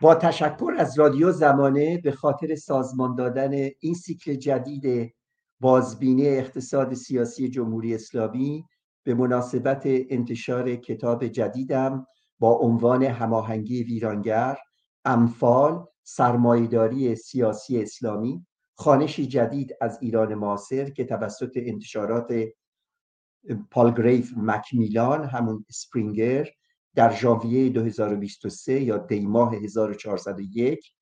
با تشکر از رادیو زمانه به خاطر سازمان دادن این سیکل جدید بازبینی اقتصاد سیاسی جمهوری اسلامی به مناسبت انتشار کتاب جدیدم با عنوان هماهنگی ویرانگر امفال سرمایداری سیاسی اسلامی خانشی جدید از ایران معاصر که توسط انتشارات پالگریف مکمیلان همون سپرینگر در ژانویه 2023 یا دی ماه 1401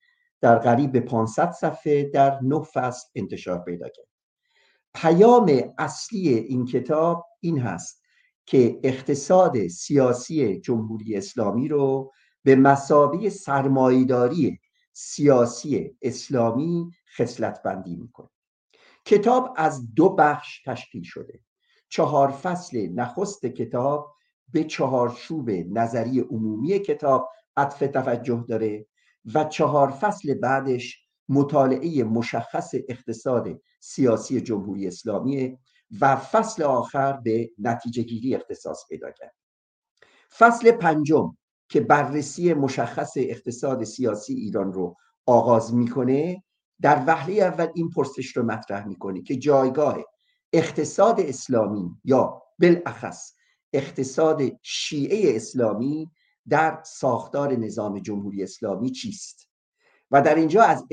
در قریب به 500 صفحه در نه فصل انتشار پیدا کرد. پیام اصلی این کتاب این هست که اقتصاد سیاسی جمهوری اسلامی رو به مسابقه سرمایداری سیاسی اسلامی خصلت بندی می‌کنه. کتاب از دو بخش تشکیل شده. چهار فصل نخست کتاب به چهارچوب نظری عمومی کتاب عطف توجه داره و چهار فصل بعدش مطالعه مشخص اقتصاد سیاسی جمهوری اسلامی و فصل آخر به نتیجه گیری اختصاص پیدا کرد. فصل پنجم که بررسی مشخص اقتصاد سیاسی ایران رو آغاز می‌کنه در وهله اول این پرسش رو مطرح می‌کنه که جایگاه اقتصاد اسلامی یا بالاخص اقتصاد شیعه اسلامی در ساختار نظام جمهوری اسلامی چیست؟ و در اینجا از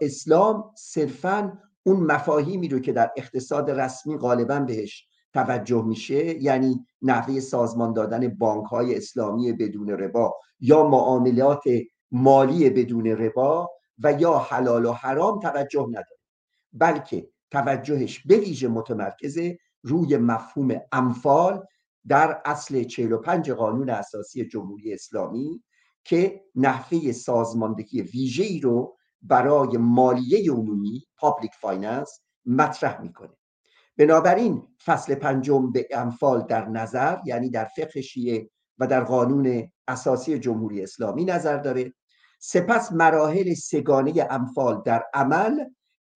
اسلام صرفا اون مفاهیمی رو که در اقتصاد رسمی غالبا بهش توجه میشه یعنی نحوه سازمان دادن بانک های اسلامی بدون ربا یا معاملات مالی بدون ربا و یا حلال و حرام توجه نداره بلکه توجهش به ویژه متمرکزه روی مفهوم انفال در اصل 45 قانون اساسی جمهوری اسلامی که نحوه سازماندهی ویژه‌ای رو برای مالیه عمومی public finance مطرح می‌کنه. بنابراین فصل پنجم به انفال در نظر یعنی در فقه شیعه و در قانون اساسی جمهوری اسلامی نظر داره. سپس مراحل سگانه انفال در عمل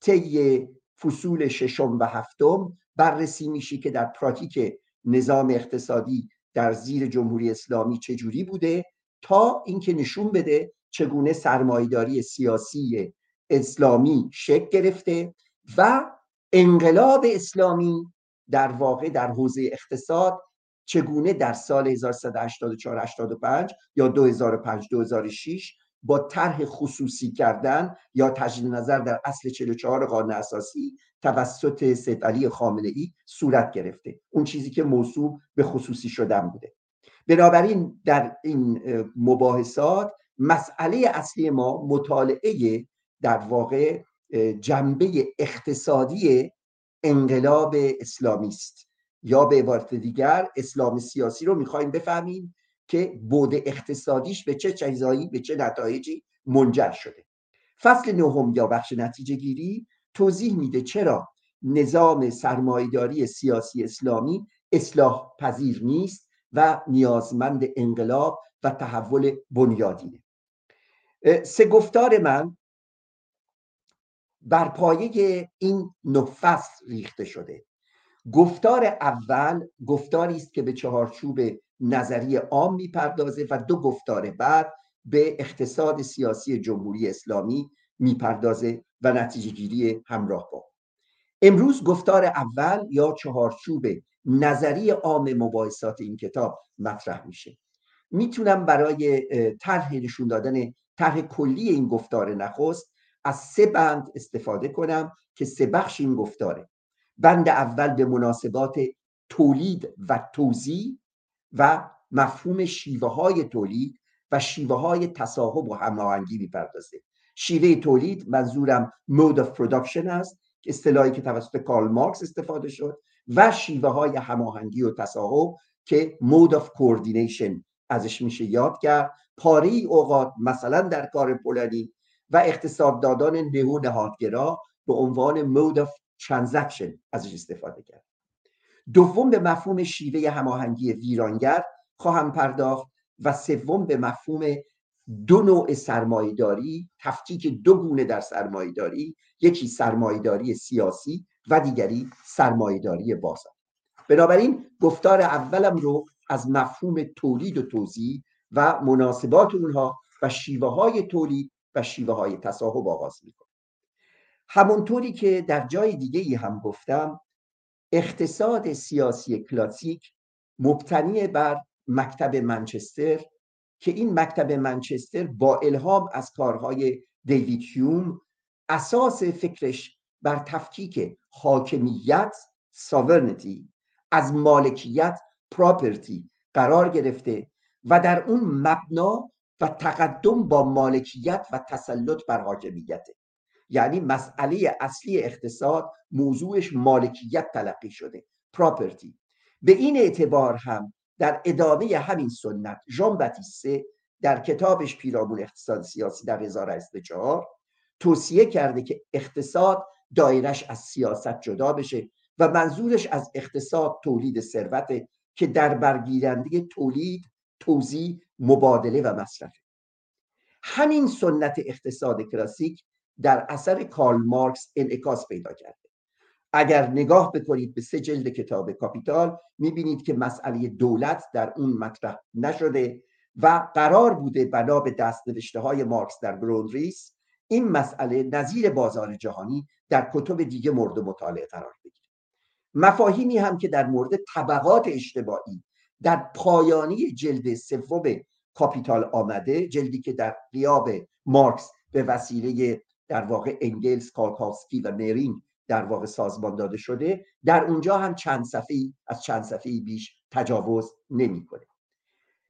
طی فصول ششم و هفتم بررسی میشه که در پراتیک نظام اقتصادی در زیر جمهوری اسلامی چجوری بوده تا اینکه نشون بده چگونه سرمایداری سیاسی اسلامی شکل گرفته و انقلاب اسلامی در واقع در حوزه اقتصاد چگونه در سال 1384 85 یا 2005 2006 با طرح خصوصی کردن یا تجدید نظر در اصل 44 قانون اساسی توسط سید علی خامنه ای صورت گرفته. اون چیزی که موضوع به خصوصی شدن بوده. بنابراین در این مباحثات مسئله اصلی ما مطالعه در واقع جنبه اقتصادی انقلاب اسلامی است. یا به عبارت دیگر اسلام سیاسی رو می‌خوایم بفهمیم که بود اقتصادیش به چه چیزایی به چه نتایجی منجر شده. فصل نهم یا بخش نتیجه گیری توضیح میده چرا نظام سرمایداری سیاسی اسلامی اصلاح پذیر نیست و نیازمند انقلاب و تحول بنیادینه. سه گفتار من بر پایه این فصل ریخته شده. گفتار اول گفتاری است که به چهارچوب نظری عام می‌پردازه و دو گفتار بعد به اقتصاد سیاسی جمهوری اسلامی می‌پردازه و نتیجه گیری همراه با. امروز گفتار اول یا چهارچوب نظری عام مباحثات این کتاب مطرح میشه. می‌تونم برای طرح نشون دادن طرح کلی این گفتار نخست از سه بند استفاده کنم که سه بخش این گفتاره. بند اول به مناسبات تولید و توزیع و مفهوم شیوه های تولید و شیوه های تصاحب و هماهنگی می‌پردازه. شیوه تولید منظورم mode of production است اصطلاحی که توسط کارل مارکس استفاده شد و شیوه های هماهنگی و تصاحب که mode of coordination ازش میشه یاد کرد پاره اوقات مثلا در کار پولانی و اقتصاددادان نهو نهادگرا به عنوان mode of transaction ازش استفاده کرد. دوم به مفهوم شیوه هماهنگی ویرانگر خواهم پرداخت و سوم به مفهوم دو نوع سرمایداری تفکیک دو گونه در سرمایداری یکی سرمایداری سیاسی و دیگری سرمایداری بازار. بنابراین گفتار اولم رو از مفهوم تولید و توزیع و مناسبات اونها و شیوه های تولید و شیوه های تصاحب آغاز می‌کنه همونطوری که در جای دیگه ای هم گفتم اقتصاد سیاسی کلاسیک مبتنی بر مکتب منچستر که این مکتب منچستر با الهام از کارهای دیوید هیوم اساس فکرش بر تفکیک حاکمیت ساورنتی از مالکیت پراپرتی قرار گرفته و در اون مبنا و تقدم با مالکیت و تسلط بر حاکمیته. یعنی مسئله اصلی اقتصاد موضوعش مالکیت تلقی شده. پراپرتی به این اعتبار هم در ادامه همین سنت ژان باتیسته در کتابش پیرامون اقتصاد سیاسی در 1084 توصیه کرده که اقتصاد دایره‌ش از سیاست جدا بشه و منظورش از اقتصاد تولید ثروت که در برگیرنده تولید توزیع مبادله و مصرف همین سنت اقتصاد کلاسیک در اثر کارل مارکس انعکاس پیدا کرده. اگر نگاه بکنید به سه جلد کتاب کاپیتال می‌بینید که مسئله دولت در اون مطرح نشده و قرار بوده بنا به دست نوشته های مارکس در گروندریسه این مسئله نظیر بازار جهانی در کتب دیگه مورد مطالعه قرار بگیره. مفاهیمی هم که در مورد طبقات اجتماعی در پایانی جلد سوم کاپیتال آمده جلدی که در غیاب مارکس به وسیله در واقع انگلز کائوتسکی و مرینگ در واقع سازمان داده شده. در اونجا هم چند صفحه از چند صفحه بیش تجاوز نمی‌کنه.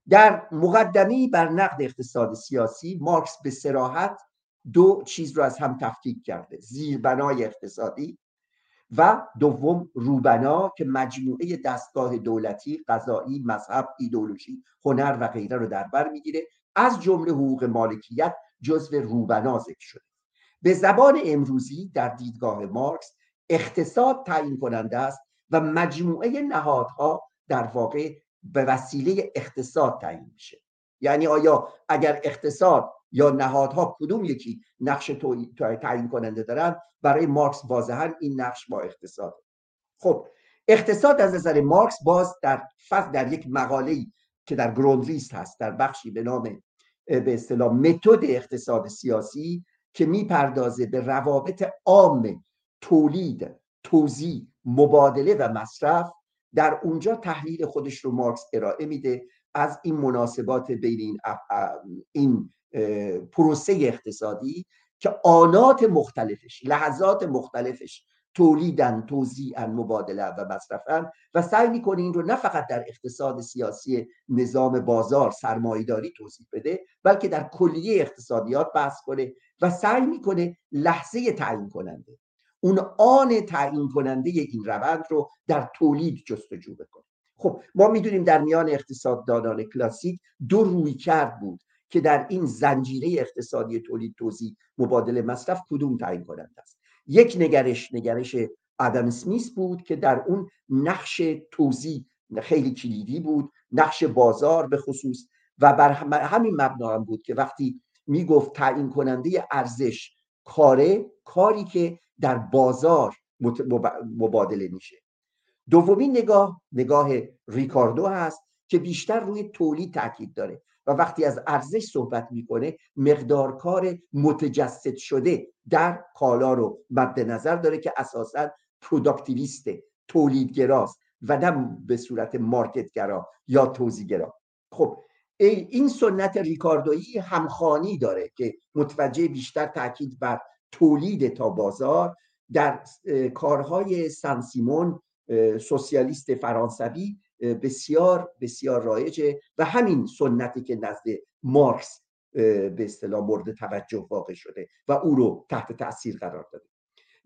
در مقدمی بر نقد اقتصاد سیاسی مارکس به سراحت دو چیز رو از هم تفکیک کرده زیربنای اقتصادی و دوم روبنا که مجموعه دستگاه دولتی قضایی مذهب ایدولوژی هنر و غیره رو در بر می‌گیره. از جمله حقوق مالکیت جزو روبنا ذکر شده. به زبان امروزی در دیدگاه مارکس اقتصاد تعیین کننده است و مجموعه نهادها در واقع به وسیله اقتصاد تعیین میشه. یعنی آیا اگر اقتصاد یا نهادها کدوم یکی نقش تعیین کننده دارن برای مارکس واضحا این نقش با اقتصاد. خب اقتصاد از نظر مارکس باز در فصل در یک مقاله که در گروندلیست هست در بخشی به نام به اصطلاح متد اقتصاد سیاسی که می‌پردازه به روابط عام تولید توزیع مبادله و مصرف در اونجا تحلیل خودش رو مارکس ارائه میده. از این مناسبات بین این, این پروسه اقتصادی که آنات مختلفش لحظات مختلفش تولیدن توزیعن مبادله و مصرفن و سعی می‌کنه این رو نه فقط در اقتصاد سیاسی نظام بازار سرمایداری توضیح بده بلکه در کلیه اقتصادیات بحث کنه و سعی می‌کنه لحظه تعیین کننده اون آن تعیین کننده این روند رو در تولید جستجو بکنه. خب ما می‌دونیم در میان اقتصاددانان کلاسیک دو روی کرد بود که در این زنجیره اقتصادی تولید توزیع مبادله مصرف کدوم تعیین کننده است؟ یک نگرش نگرش آدم سمیس بود که در اون نقش توزیع خیلی کلیدی بود نقش بازار به خصوص و بر همین مبنا هم بود که وقتی می‌گفت تعیین کننده ارزش کاره کاری که در بازار مبادله میشه. دومین نگاه نگاه ریکاردو هست که بیشتر روی تولید تاکید داره. و وقتی از ارزش صحبت می‌کنه مقدار کار متجسد شده در کالا رو مد نظر داره که اساسا پروداکتیویسته تولیدگراست و نه به صورت مارکتگرا یا توزیگرا خب این سنت ریکاردویی همخانی داره که متوجه بیشتر تاکید بر تولید تا بازار در کارهای سن سیمون سوسیالیست فرانسوی بسیار بسیار رایجه و همین سنتی که نزد مارکس به اصطلاح مورد توجه واقع شده و او رو تحت تاثیر قرار داده.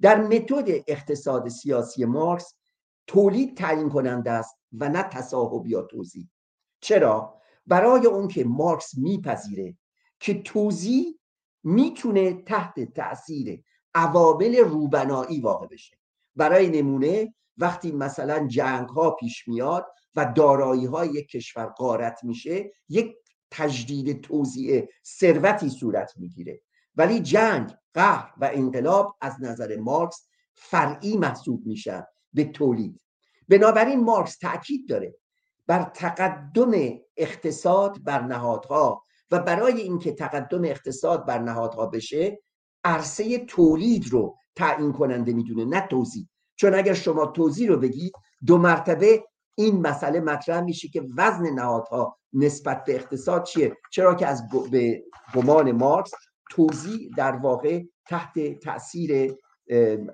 در متد اقتصاد سیاسی مارکس تولید تعیین کننده است و نه تصاحب یا توزیع. چرا؟ برای اون که مارکس میپذیره که توزیع می‌تونه تحت تاثیر عوامل روبنایی واقع بشه. برای نمونه وقتی مثلا جنگ ها پیش میاد و دارایی های یک کشور غارت میشه یک تجدید توزیع ثروتی صورت می‌گیره. ولی جنگ قهر و انقلاب از نظر مارکس فرعی محسوب میشن به تولید. بنابراین مارکس تاکید داره بر تقدم اقتصاد بر نهادها و برای اینکه تقدم اقتصاد بر نهادها بشه عرصه تولید رو تعیین کننده می‌دونه نه توزیع. چون اگر شما توزیع رو بگید دو مرتبه این مسئله مطرح میشه که وزن نهادها نسبت به اقتصاد چیه؟ چرا که از به گمان مارکس توزیع در واقع تحت تاثیر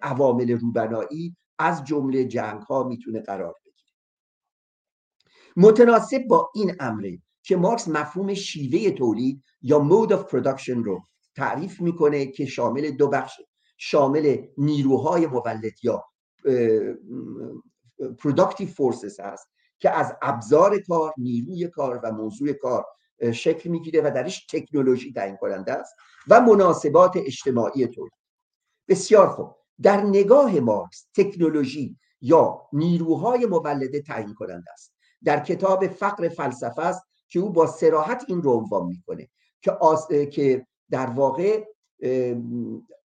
عوامل روبنایی از جمله جنگ ها می‌تونه قرار بگیره. متناسب با این امره که مارکس مفهوم شیوه تولید یا مود of production رو تعریف می‌کنه که شامل دو بخش شامل نیروهای مولد یا productive forces هست که از ابزار کار نیروی کار و موضوع کار شکل می‌گیره و درش تکنولوژی تعیین کننده است و مناسبات اجتماعی تولید. بسیار خوب. در نگاه مارکس تکنولوژی یا نیروهای مولده تعیین کننده است. در کتاب فقر فلسفه است که او با سراحت این رو عنوان می‌کنه که, آس... که در واقع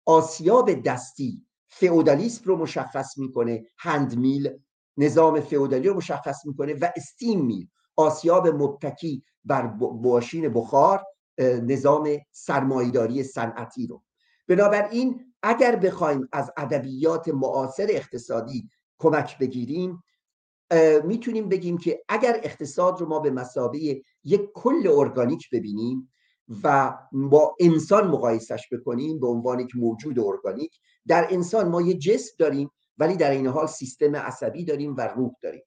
آسیاب دستی فئودالیسم رو مشخص می‌کنه هند میل نظام فئودالی رو مشخص می‌کنه و استیم میل آسیاب مبتکی بر باشین بخار نظام سرمایداری صنعتی رو. بنابراین اگر بخوایم از ادبیات معاصر اقتصادی کمک بگیریم می‌تونیم بگیم که اگر اقتصاد رو ما به مسابه یک کل ارگانیک ببینیم و با انسان مقایسش بکنیم به عنوان یک موجود ارگانیک در انسان ما یه جسم داریم ولی در این حال سیستم عصبی داریم و روح داریم.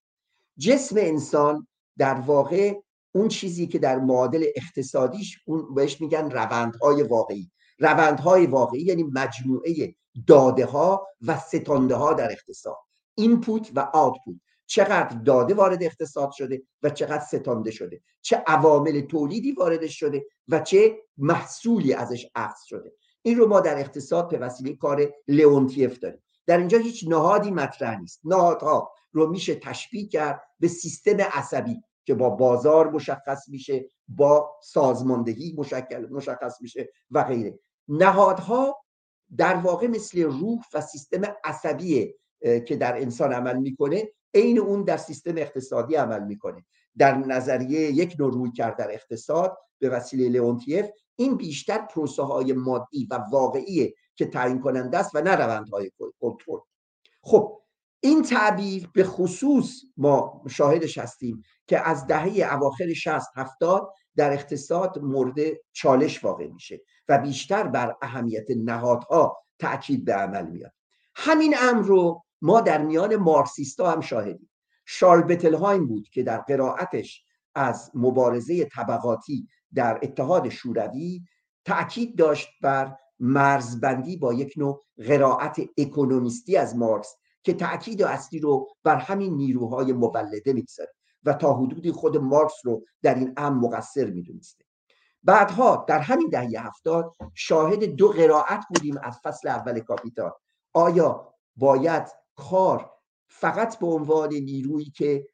جسم انسان در واقع اون چیزی که در معادل اقتصادیش اون بهش میگن روندهای واقعی. روندهای واقعی یعنی مجموعه داده ها و ستانده ها در اقتصاد. اینپوت و آوتپوت چقدر داده وارد اقتصاد شده و چقدر ستانده شده. چه عوامل تولیدی وارد شده و چه محصولی ازش اخذ شده. این رو ما در اقتصاد به وسیله کار لئونتیف داریم. در اینجا هیچ نهادی مطرح نیست. نهادها رو میشه تشبیه کرد به سیستم عصبی که با بازار مشخص میشه با سازماندهی مشخص میشه و غیره. نهادها در واقع مثل روح و سیستم عصبی که در انسان عمل می‌کنه عین اون در سیستم اقتصادی عمل می‌کنه. در نظریه یک نوع روی کرد در اقتصاد به وسیله لئونتیف این بیشتر پروسه های مادی و واقعی که تعیین کننده است و نه روندهای کنترل. خب این تعبیر به خصوص ما شاهدش هستیم که از دهه اواخر 60 70 در اقتصاد مورد چالش واقع میشه و بیشتر بر اهمیت نهادها تاکید به عمل میاد. همین امر رو ما در میان مارکسیستا هم شاهدیم. شارل بتلهایم بود که در قرائتش از مبارزه طبقاتی در اتحاد شوروی تأکید داشت بر مرزبندی با یک نوع قرائت اکونومیستی از مارکس که تأکید اصلی رو بر همین نیروهای مولده می‌گذاره و تا حدودی خود مارکس رو در این امر مقصر می‌دونسته. بعدها در همین دهه هفتاد شاهد دو قرائت بودیم از فصل اول کاپیتال آیا باید کار فقط به عنوان نیرویی که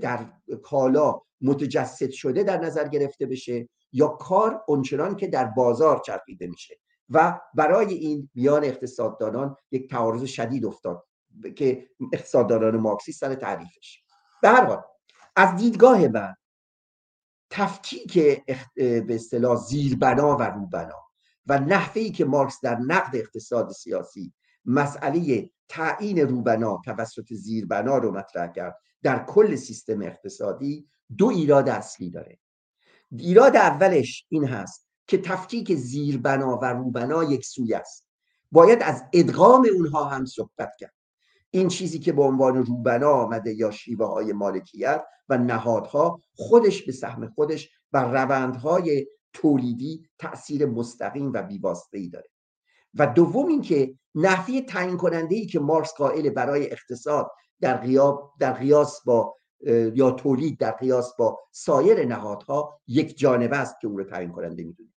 در کالا متجسد شده در نظر گرفته بشه یا کار اونچنان که در بازار چرخیده میشه؟ و برای این میان اقتصاددانان یک تعارض شدید افتاد که اقتصاددانان مارکسی سر تعریفش. به هر حال از دیدگاه من تفکیک به اصطلاح زیربنا و روبنا و نحوهی که مارکس در نقد اقتصاد سیاسی مسئله تعیین روبنا توسط زیربنا رو مطرح کرد در کل سیستم اقتصادی دو ایراد اصلی داره. ایراد اولش این هست که تفکیک زیربنا و روبنا یک سوی است. باید از ادغام اونها هم صحبت کرد. این چیزی که به عنوان روبنا آمده یا شیوه های مالکیت و نهادها خودش به سهم خودش بر روندهای تولیدی تاثیر مستقیم و بیواسطه ای داره. و دوم اینکه نحوه تعیین کننده ای که مارکس قائل برای اقتصاد در قیاب در قیاس با یا تولید در قیاس با سایر نهادها یک جانبه است که او رو تعیین کننده می‌دونه.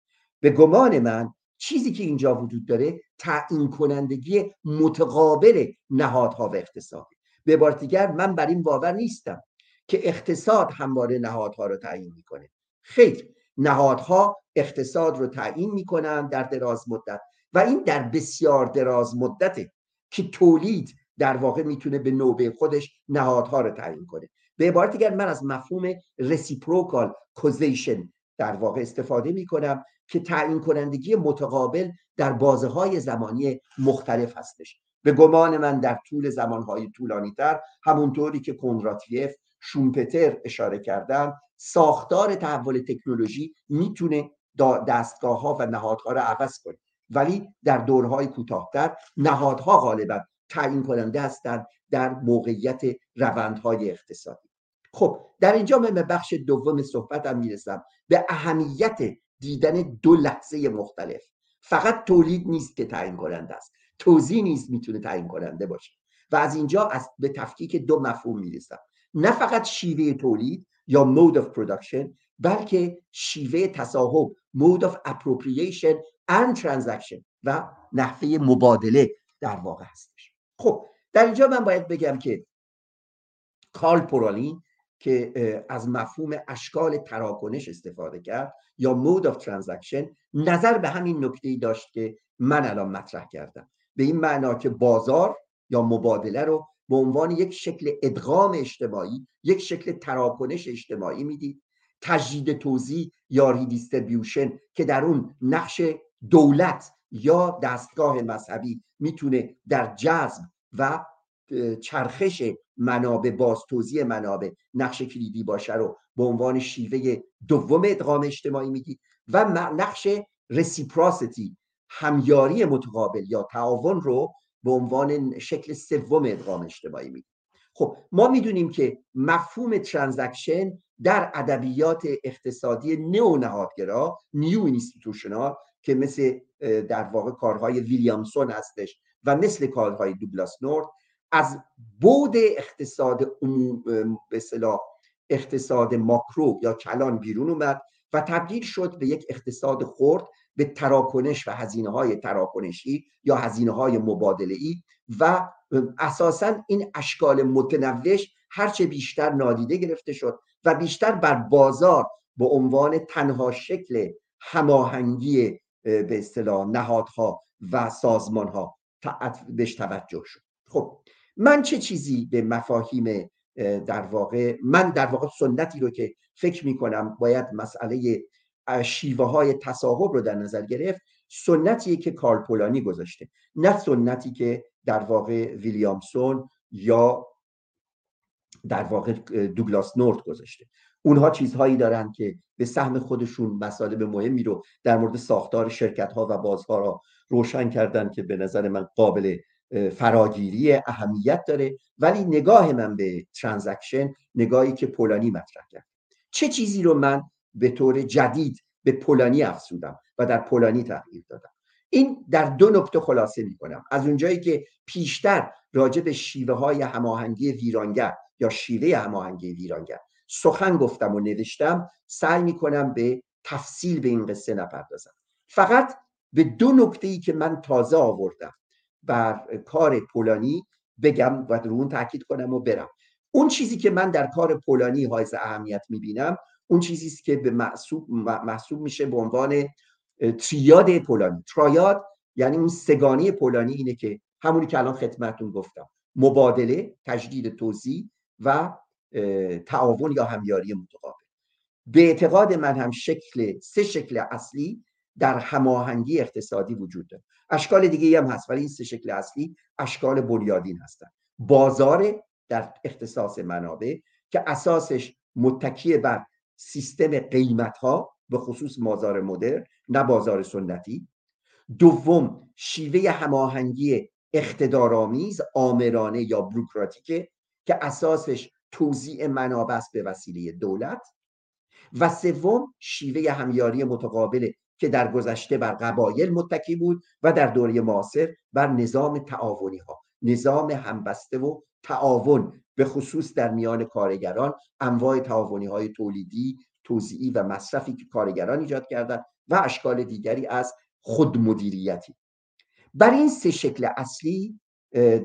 به گمان من چیزی که اینجا وجود داره تعیین کنندگی متقابل نهادها و اقتصاد. به بار دیگر من بر این باور نیستم که اقتصاد همواره نهادها رو تعیین می‌کنه. خیر نهادها اقتصاد رو تعیین می‌کنن در دراز مدت و این در بسیار دراز مدته که تولید در واقع می‌تونه به نوبه خودش نهادها رو تعیین کنه. به عبارت دیگر من از مفهوم reciprocal causation در واقع استفاده می کنم که تعیین کنندگی متقابل در بازه های زمانی مختلف هستش. به گمان من در طول زمانهای طولانی تر همونطوری که کندراتیف شومپتر اشاره کردن ساختار تحول تکنولوژی می‌تونه دستگاه ها و نهادها را عوض کنه. ولی در دورهای کوتاهتر نهادها غالبا تعیین کننده هستند در موقعیت روندهای اقتصادی. خب در اینجا من به بخش دوم صحبتم می‌رسم. به اهمیت دیدن دو لحظه مختلف. فقط تولید نیست که تعیین کننده است. توضیح نیست می‌تونه تعیین کننده باشه. و از اینجا از به تفکیک دو مفهوم می‌رسم. نه فقط شیوه تولید یا mode of production بلکه شیوه تصاحب mode of appropriation and transaction و نحوه مبادله در واقع هستش. خب در اینجا من باید بگم که کارل پورالین که از مفهوم اشکال تراکنش استفاده کرد یا mode of transaction نظر به همین نکته داشت که من الان مطرح کردم. به این معنا که بازار یا مبادله رو به عنوان یک شکل ادغام اجتماعی یک شکل تراکنش اجتماعی می‌دید. تجدید توزیع یا ریدیستریبیوشن که در اون نقش دولت یا دستگاه مذهبی می‌تونه در جذب و چرخش منابع باز توزیع منابع نقش کلیدی باشه رو به عنوان شیوه دوم ادغام اجتماعی می‌دید و نقش reciprocity همیاری متقابل یا تعاون رو به عنوان شکل سوم ادغام اجتماعی می‌دید خب ما می‌دونیم که مفهوم transaction در ادبیات اقتصادی نو نهادگرا new institutional که مثل در واقع کارهای ویلیامسون هستش و مثل کارهای دوگلاس نورث از بعد اقتصاد به صلاح اقتصاد ماکرو یا کلان بیرون اومد و تبدیل شد به یک اقتصاد خرد به تراکنش و هزینه های تراکنشی یا هزینه های مبادله ای و اساسا این اشکال متنوش هرچه بیشتر نادیده گرفته شد و بیشتر بر بازار به عنوان تنها شکل هماهنگی به اصطلاح نهادها و سازمانها بهش توجه شد. خب من چه چیزی به مفاهیم در واقع من در واقع سنتی رو که فکر می کنم باید مسئله شیوه های تصاحب رو در نظر گرفت سنتیه که کارپولانی گذاشته. نه سنتی که در واقع ویلیامسون یا در واقع دوگلاس نورد گذاشته. اونها چیزهایی دارن که به سهم خودشون مسائل مهمی رو در مورد ساختار شرکت ها و بازها را روشن کردن که به نظر من قابل فراگیری اهمیت داره. ولی نگاه من به ترانزکشن نگاهی که پولانی مطرح کرد. چه چیزی رو من به طور جدید به پولانی افزودم و در پولانی تغییر دادم؟ این در دو نکته خلاصه می کنم از اونجایی که پیشتر راجع به شیوه های هماهنگی ویرانگر یا شیوه هماهنگی ویرانگر سخن گفتم و نوشتم سعی می کنم به تفصیل به این قصه نپردازم. فقط به دو نکته ای که من تازه آوردم. بر کار پولانی بگم و در اون تاکید کنم و برم. اون چیزی که من در کار پولانی های اهمیت می‌بینم اون چیزی است که به محسوب, محسوب میشه به عنوان تریاد پولانی. ترایاد یعنی اون سگانی پولانی اینه که همونی که الان خدمتتون گفتم مبادله تجدید توزیع و تعاون یا همیاری متقابل. به اعتقاد من هم شکل سه شکل اصلی در هماهنگی اقتصادی وجود داره. اشکال دیگه هم هست ولی این سه شکل اصلی اشکال بنیادین هستن. بازار در اختصاص منابع که اساسش متکی بر سیستم قیمت ها به خصوص بازار مدر نه بازار سنتی. دوم شیوه هماهنگی اقتدارآمیز آمرانه یا بروکراتیکه که اساسش توزیع منابع به وسیله دولت. و سوم شیوه همیاری متقابل که در گذشته بر قبایل متکی بود و در دوره معاصر بر نظام تعاونی ها نظام همبسته و تعاون به خصوص در میان کارگران انواع تعاونی های تولیدی توزیعی و مصرفی که کارگران ایجاد کردند و اشکال دیگری از خودمدیریتی. بر این سه شکل اصلی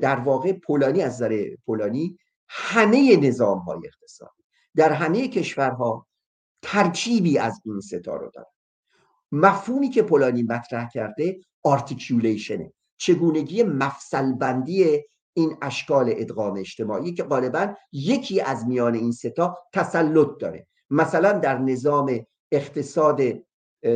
در واقع پولانی از نظر پولانی همه نظام های اقتصادی. در همه کشورها ترکیبی از این ستا رو داره مفهومی که پولانی مطرح کرده آرتیکیولیشنه. چگونگی مفصل بندی این اشکال ادغام اجتماعی که غالبا یکی از میان این ستا تسلط داره. مثلا در نظام اقتصاد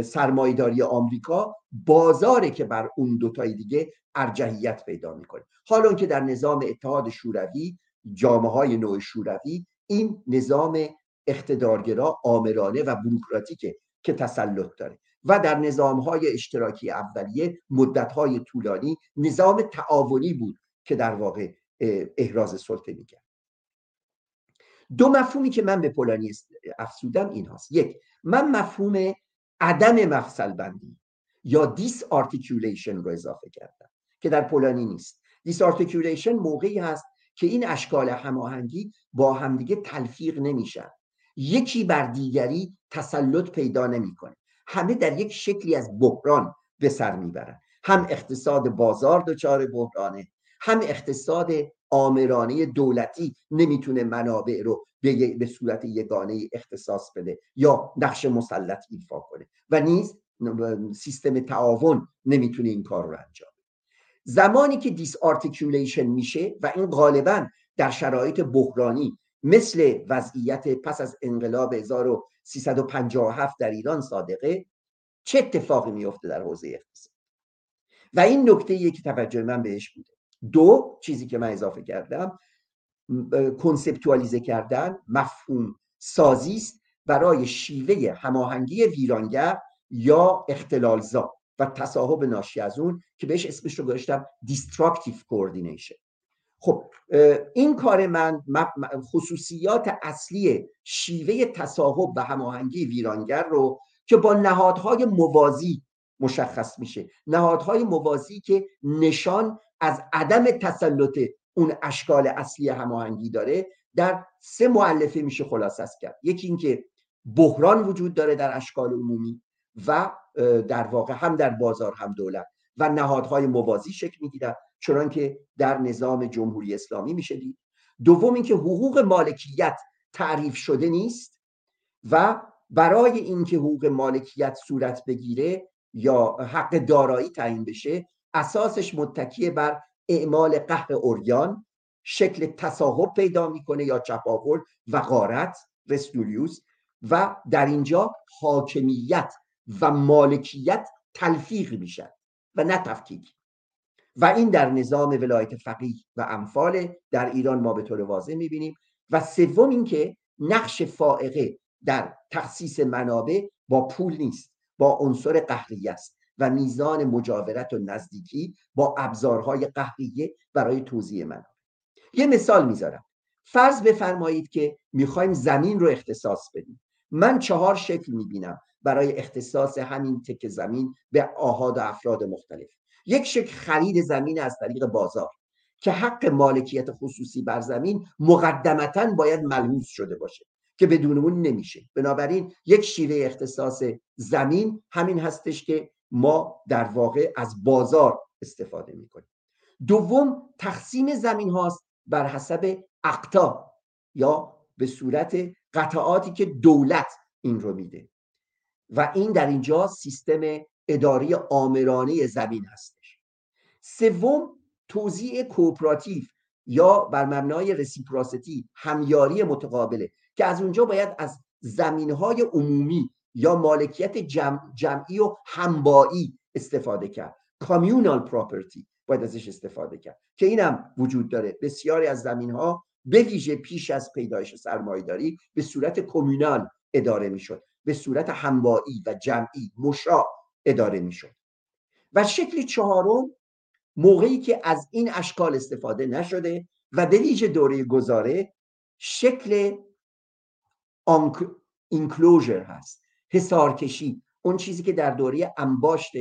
سرمایداری آمریکا بازاره که بر اون دوتای دیگه ارجحیت پیدا می‌کنه. حالا که در نظام اتحاد شوروی جامعه های نوع شوروی این نظام اقتدارگرا آمرانه و بروکراتیکه که تسلط داره. و در نظام های اشتراکی اولیه مدت های طولانی نظام تعاونی بود که در واقع احراز سلطه می‌کرد. دو مفهومی که من به پولانی افزودم این هاست یک من مفهوم عدم مفصل بندی یا disarticulation رو اضافه کردم که در پولانی نیست. disarticulation موقعی هست که این اشکال هماهنگی با همدیگه تلفیق نمیشن. یکی بر دیگری تسلط پیدا نمی‌کنه. همه در یک شکلی از بحران به سر می‌برن. هم اقتصاد بازار دچار بحرانه هم اقتصاد آمرانه دولتی نمی‌تونه منابع رو به صورت یگانه اختصاص بده یا نقش مسلط ایفا کنه. و نیز سیستم تعاون نمی‌تونه این کار رو انجام زمانی که disarticulation میشه و این غالبا در شرایط بحرانی مثل وضعیت پس از انقلاب 1357 در ایران صادقه چه اتفاقی میفته در حوزه اقتصاد؟ و این نکته یکی توجه من بهش بوده دو چیزی که من اضافه کردم کنسپتوالیزه کردن مفهوم سازی است برای شیوه هماهنگی ویرانگر یا اختلالزا و تصاحب ناشی از اون که بهش اسمش رو گذاشتم destructive coordination خب این کار من خصوصیات اصلی شیوه تصاحب و هماهنگی ویرانگر رو که با نهادهای موازی مشخص میشه. نهادهای موازی که نشان از عدم تسلط اون اشکال اصلی هماهنگی داره در سه معلفه میشه خلاصه کرد. یکی اینکه بحران وجود داره در اشکال عمومی و در واقع هم در بازار هم دولت و نهادهای موازی شکل می‌گیرن چون که در نظام جمهوری اسلامی میشه دید. دوم اینکه حقوق مالکیت تعریف شده نیست و برای اینکه حقوق مالکیت صورت بگیره یا حق دارایی تعیین بشه اساسش متکیه بر اعمال قهر اوریان شکل تصاحب پیدا می‌کنه یا چپاول و غارت رستولیوس. و در اینجا حاکمیت و مالکیت تلفیق میشن و نه تفکیک. و این در نظام ولایت فقیه و امثال در ایران ما به طور واضح می‌بینیم. و سوم اینکه نقش فائقه در تخصیص منابع با پول نیست با عنصر قهریه است و میزان مجاورت و نزدیکی با ابزارهای قهریه برای توضیح منابع. یه مثال می‌ذارم. فرض بفرمایید که می‌خوایم زمین رو اختصاص بدیم. من چهار شکل می‌بینم برای اختصاص همین تک زمین به آهاد و افراد مختلف. یک شکل خرید زمین از طریق بازار که حق مالکیت خصوصی بر زمین مقدمتا باید ملموس شده باشه که بدون اون نمیشه. بنابراین یک شیوه اختصاص زمین همین هستش که ما در واقع از بازار استفاده می‌کنیم. دوم تقسیم زمین هاست بر حسب اقتا یا به صورت قطعاتی که دولت این رو میده. و این در اینجا سیستم اداری آمرانه زمین هستش. سوم توزیع کوپراتیو یا بر مبنای رسیپراسیتی همیاری متقابله که از اونجا باید از زمین های عمومی یا مالکیت جمعی و همبایی استفاده کرد. کامیونال پراپرتی باید ازش استفاده کرد که اینم وجود داره. بسیاری از زمین ها به ویژه پیش از پیدایش سرمایهداری به صورت کمیونال اداره می‌شد. به صورت همبایی و جمعی مشاع اداره می‌شد. و شکل چهارم موقعی که از این اشکال استفاده نشده و ویژه دوره گذاره شکل اینکلوژر هست. حسارکشی اون چیزی که در دوره انباشت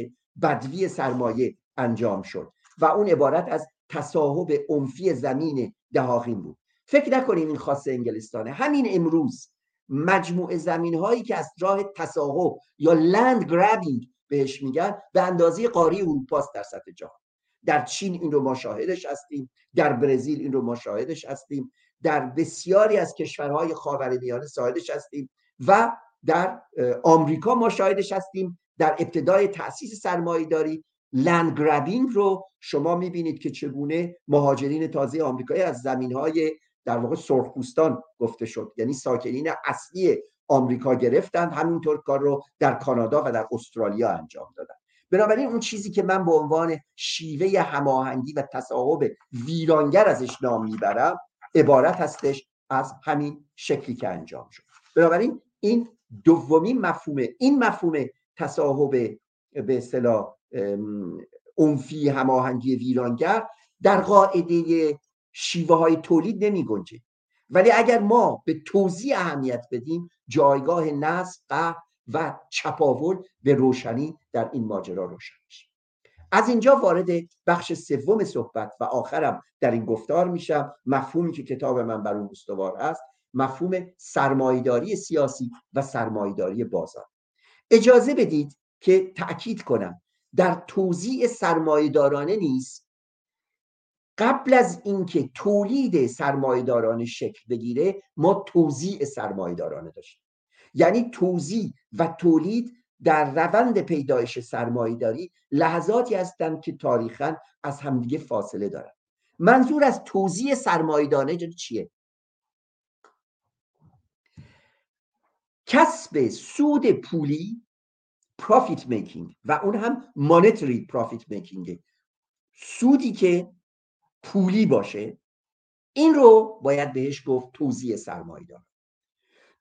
بدوی سرمایه انجام شد و اون عبارت از تصاحب عنفی زمین دهاقین بود. فکر نکنیم این خاص انگلستانه. همین امروز مجموع زمین هایی که از راه تصاحب یا لند گرابینگ بهش میگن به اندازه قاری اروپاست در سطح جهان. در چین این رو ما شاهدش هستیم در برزیل این رو ما شاهدش هستیم در بسیاری از کشورهای خاورمیانه شاهدش هستیم و در آمریکا ما شاهدش هستیم. در ابتدای تاسیس سرمایهداری لند گرابینگ رو شما می‌بینید که چگونه مهاجرین تازه آمریکایی از زمین های در واقع سرخپوستان گفته شد. یعنی ساکنین اصلی آمریکا گرفتند همینطور کار رو در کانادا و در استرالیا انجام دادن. بنابراین اون چیزی که من به عنوان شیوه هماهنگی و تصاحب ویرانگر ازش نام می‌برم عبارت هستش از همین شکلی که انجام شد. بنابراین این دومین مفهوم این مفهوم تصاحب به اصطلاح عنفی هماهنگی ویرانگر در قاعده شیوه های تولید نمی گنجه ولی اگر ما به توضیح اهمیت بدیم جایگاه نصب و چپاول به روشنی در این ماجرا روشن میشه. از اینجا وارد بخش سوم صحبت و آخرم در این گفتار میشم. مفهومی که کتاب من بر اون استوار است مفهوم سرمایداری سیاسی و سرمایداری بازار. اجازه بدید که تأکید کنم در توضیح سرمایدارانه نیست قبل از اینکه تولید سرمایدارانه شکل بگیره ما توضیح سرمایدارانه داشتیم. یعنی توضیح و تولید در روند پیدایش سرمایداری لحظاتی هستند که تاریخا از همدیگه فاصله دارند. منظور از توضیح سرمایدانه چیه؟ کسب سود پولی پروفیت میکینگ و اون هم مانیتری پروفیت میکینگ سودی که پولی باشه این رو باید بهش گفت توضیح سرمایدار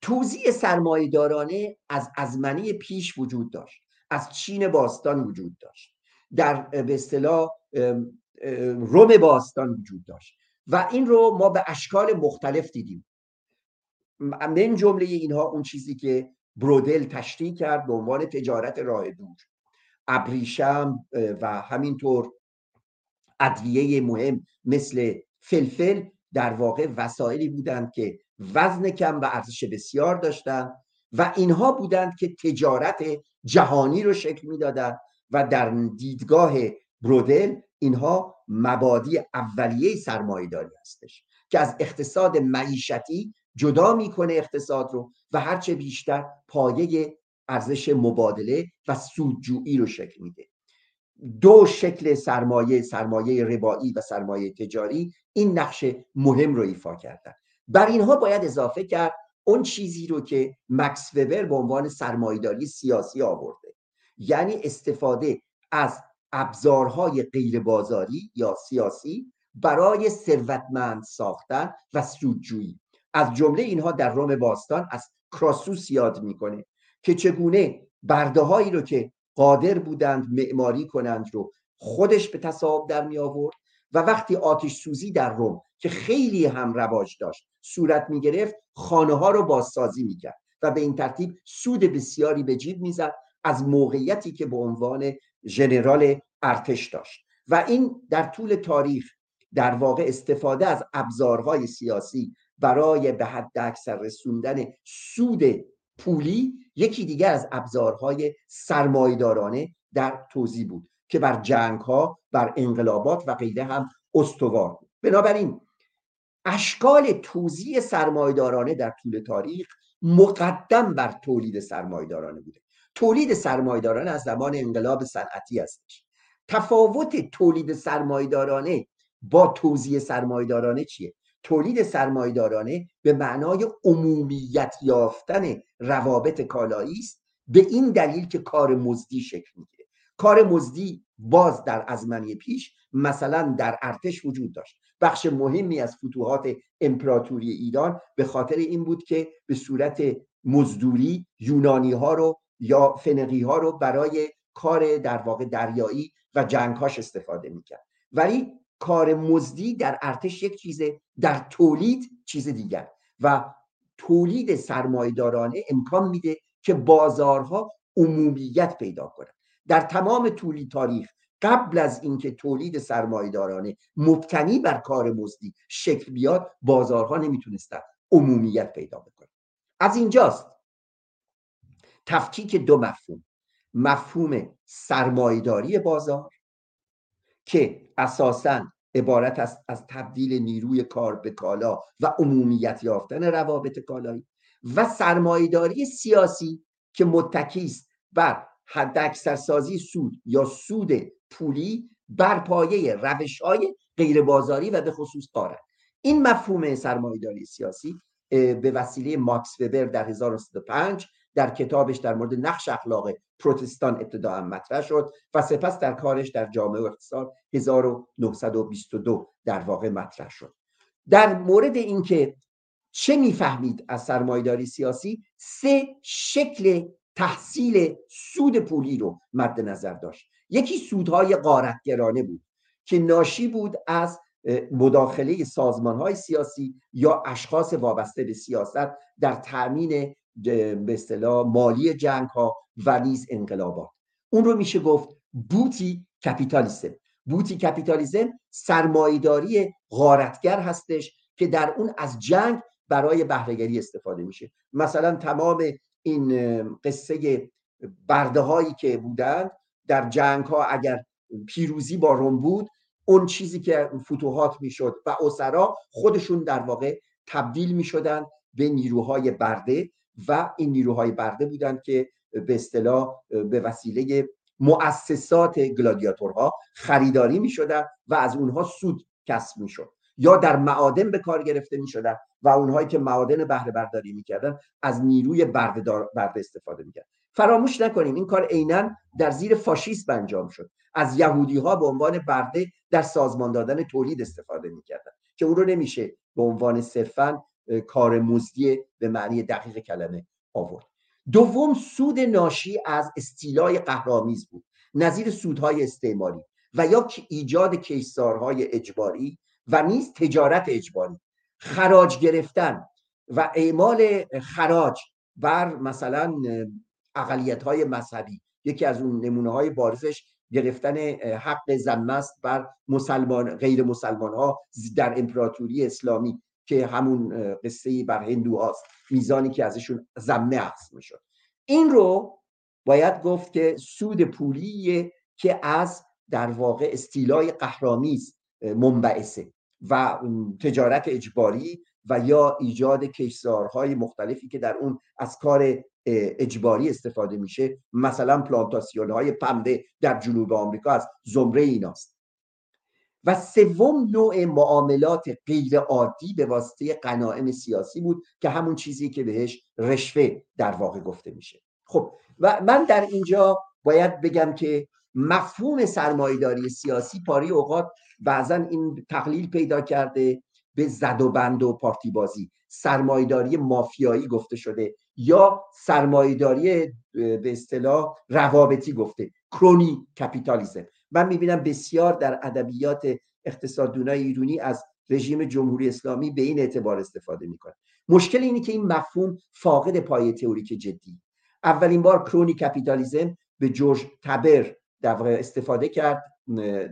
توضیح سرمایدارانه از ازمنه پیش وجود داشت از چین باستان وجود داشت در به اصطلاح روم باستان وجود داشت و این رو ما به اشکال مختلف دیدیم. من جمله اینها اون چیزی که برودل تشریح کرد به عنوان تجارت راه دور ابریشم و همینطور ادویه مهم مثل فلفل در واقع وسایلی بودند که وزن کم و ارزش بسیار داشتند و اینها بودند که تجارت جهانی رو شکل می‌دادند و در دیدگاه برودل اینها مبادی اولیه سرمایهداری هستش که از اقتصاد معیشتی جدا می‌کنه اقتصاد رو و هرچه بیشتر پایه ارزش مبادله و سودجویی رو شکل میده. دو شکل سرمایه سرمایه ربایی و سرمایه تجاری این نقش مهم رو ایفا کردن. بر اینها باید اضافه کرد اون چیزی رو که مکس وبر به عنوان سرمایهداری سیاسی آورده. یعنی استفاده از ابزارهای غیر بازاری یا سیاسی برای ثروتمند ساختن و سودجویی. از جمله اینها در روم باستان از کراسوس یاد می‌کنه که چگونه برده هایی رو که قادر بودند معماری کنند رو خودش به تصاحب در می آورد و وقتی آتش سوزی در روم که خیلی هم رواج داشت صورت می گرفت خانه ها رو بازسازی می کرد و به این ترتیب سود بسیاری به جیب می‌زد از موقعیتی که به عنوان ژنرال ارتش داشت و این در طول تاریخ در واقع استفاده از ابزارهای سیاسی برای به حد اکثر رسوندن سود پولی یکی دیگر از ابزارهای سرمایدارانه در توضیح بود که بر جنگ ها بر انقلابات و غیره هم استوار بود. بنابراین اشکال توزیع سرمایدارانه در طول تاریخ مقدم بر تولید سرمایدارانه بوده. تولید سرمایدارانه از زمان انقلاب صنعتی هستش. تفاوت تولید سرمایدارانه با توزیع سرمایدارانه چیه؟ تولید سرمایدارانه به معنای عمومیت یافتن روابط کالایی است. به این دلیل که کار مزدی شکل می‌گیره. کار مزدی باز در ازمنی پیش مثلا در ارتش وجود داشت. بخش مهمی از فتوحات امپراتوری ایران به خاطر این بود که به صورت مزدوری یونانی ها رو یا فنقی ها رو برای کار در واقع دریایی و جنگهاش استفاده می‌کرد. ولی کار مزدی در ارتش یک چیزه در تولید چیز دیگر. و تولید سرمایدارانه امکان میده که بازارها عمومیت پیدا کنند. در تمام طولی تاریخ قبل از اینکه تولید سرمایدارانه مبتنی بر کار مزدی شکل بیاد بازارها نمی‌تونستن عمومیت پیدا بکنن. از اینجاست تفکیک دو مفهوم. مفهوم سرمایداری بازار که اساسا عبارت است از تبدیل نیروی کار به کالا و عمومیت یافتن روابط کالایی و سرمایداری سیاسی که متکی است بر حداکثرسازی سود یا سود پولی بر پایه روش های غیر بازاری و به خصوص قارن این مفهوم سرمایداری سیاسی به وسیله ماکس وبر در 1905 در کتابش در مورد نقش اخلاق پروتستان ابتدا مطرح شد و سپس در کارش در جامعه و اقتصاد 1922 در واقع مطرح شد. در مورد اینکه چه می‌فهمید از سرمایداری سیاسی سه شکل تحصیل سود پولی رو مد نظر داشت. یکی سودهای قارتگرانه بود که ناشی بود از مداخله سازمان های سیاسی یا اشخاص وابسته به سیاست در تأمین به اصطلاح مالی جنگ ها و نیز انقلابات. اون رو میشه گفت بوتی کپیتالیسم. بوتی کپیتالیزم سرمایداری غارتگر هستش که در اون از جنگ برای بهرهگری استفاده میشه. مثلا تمام این قصه برده هایی که بودند در جنگ ها اگر پیروزی با روم بود اون چیزی که فتوحات می‌شد و اسرا خودشون در واقع تبدیل می‌شدن به نیروهای برده و این نیروهای برده بودند که به اصطلاح به وسیله مؤسسات گلادیاتورها خریداری می و از اونها سود کسب می شد یا در معادن به کار گرفته می شدن و اونهایی که معادن بهره برداری می‌کردن از نیروی برده, برده استفاده می‌کرد فراموش نکنیم این کار عینا در زیر فاشیسم انجام شد. از یهودی ها به عنوان برده در سازمان دادن تولید استفاده می‌کردن که او رو نمیشه به عنوان صرفا کار مزدی به معنی دقیق کلمه آورد. دوم سود ناشی از استیلای قهرامیز بود. نظیر سودهای استعماری و یا ایجاد کیسارهای اجباری و نیز تجارت اجباری. خراج گرفتن و اعمال خراج بر مثلا اقلیت های مذهبی. یکی از اون نمونه های بارزش گرفتن حق زمه است بر مسلمان غیر مسلمان ها در امپراتوری اسلامی. که همون قصه بر هندو هاست. میزانی که ازشون زمه اخذ می‌شد. این رو باید گفت که سود پولی که از در واقع استیلای قهرامیز منبعثه و تجارت اجباری و یا ایجاد کشزارهای مختلفی که در اون از کار اجباری استفاده میشه. مثلا پلانتاسیون های پنبه در جنوب آمریکا از زمره ایناست. و سوم نوع معاملات غیر عادی به واسطه قناعم سیاسی بود که همون چیزی که بهش رشوه در واقع گفته میشه. خب و من در اینجا باید بگم که مفهوم سرمایداری سیاسی پاری اوقات بعضا این تقلیل پیدا کرده به زد و بند و پارتی بازی سرمایداری مافیایی گفته شده یا سرمایداری به اصطلاح روابطی گفته. کرونی کپیتالیزم من می‌بینم بسیار در ادبیات اقتصاددونای ایرونی از رژیم جمهوری اسلامی به این اعتبار استفاده می‌کنه مشکل اینه که این مفهوم فاقد پای تئوریک جدی. اولین بار کرونی کپیتالیزم به جورج تبر در استفاده کرد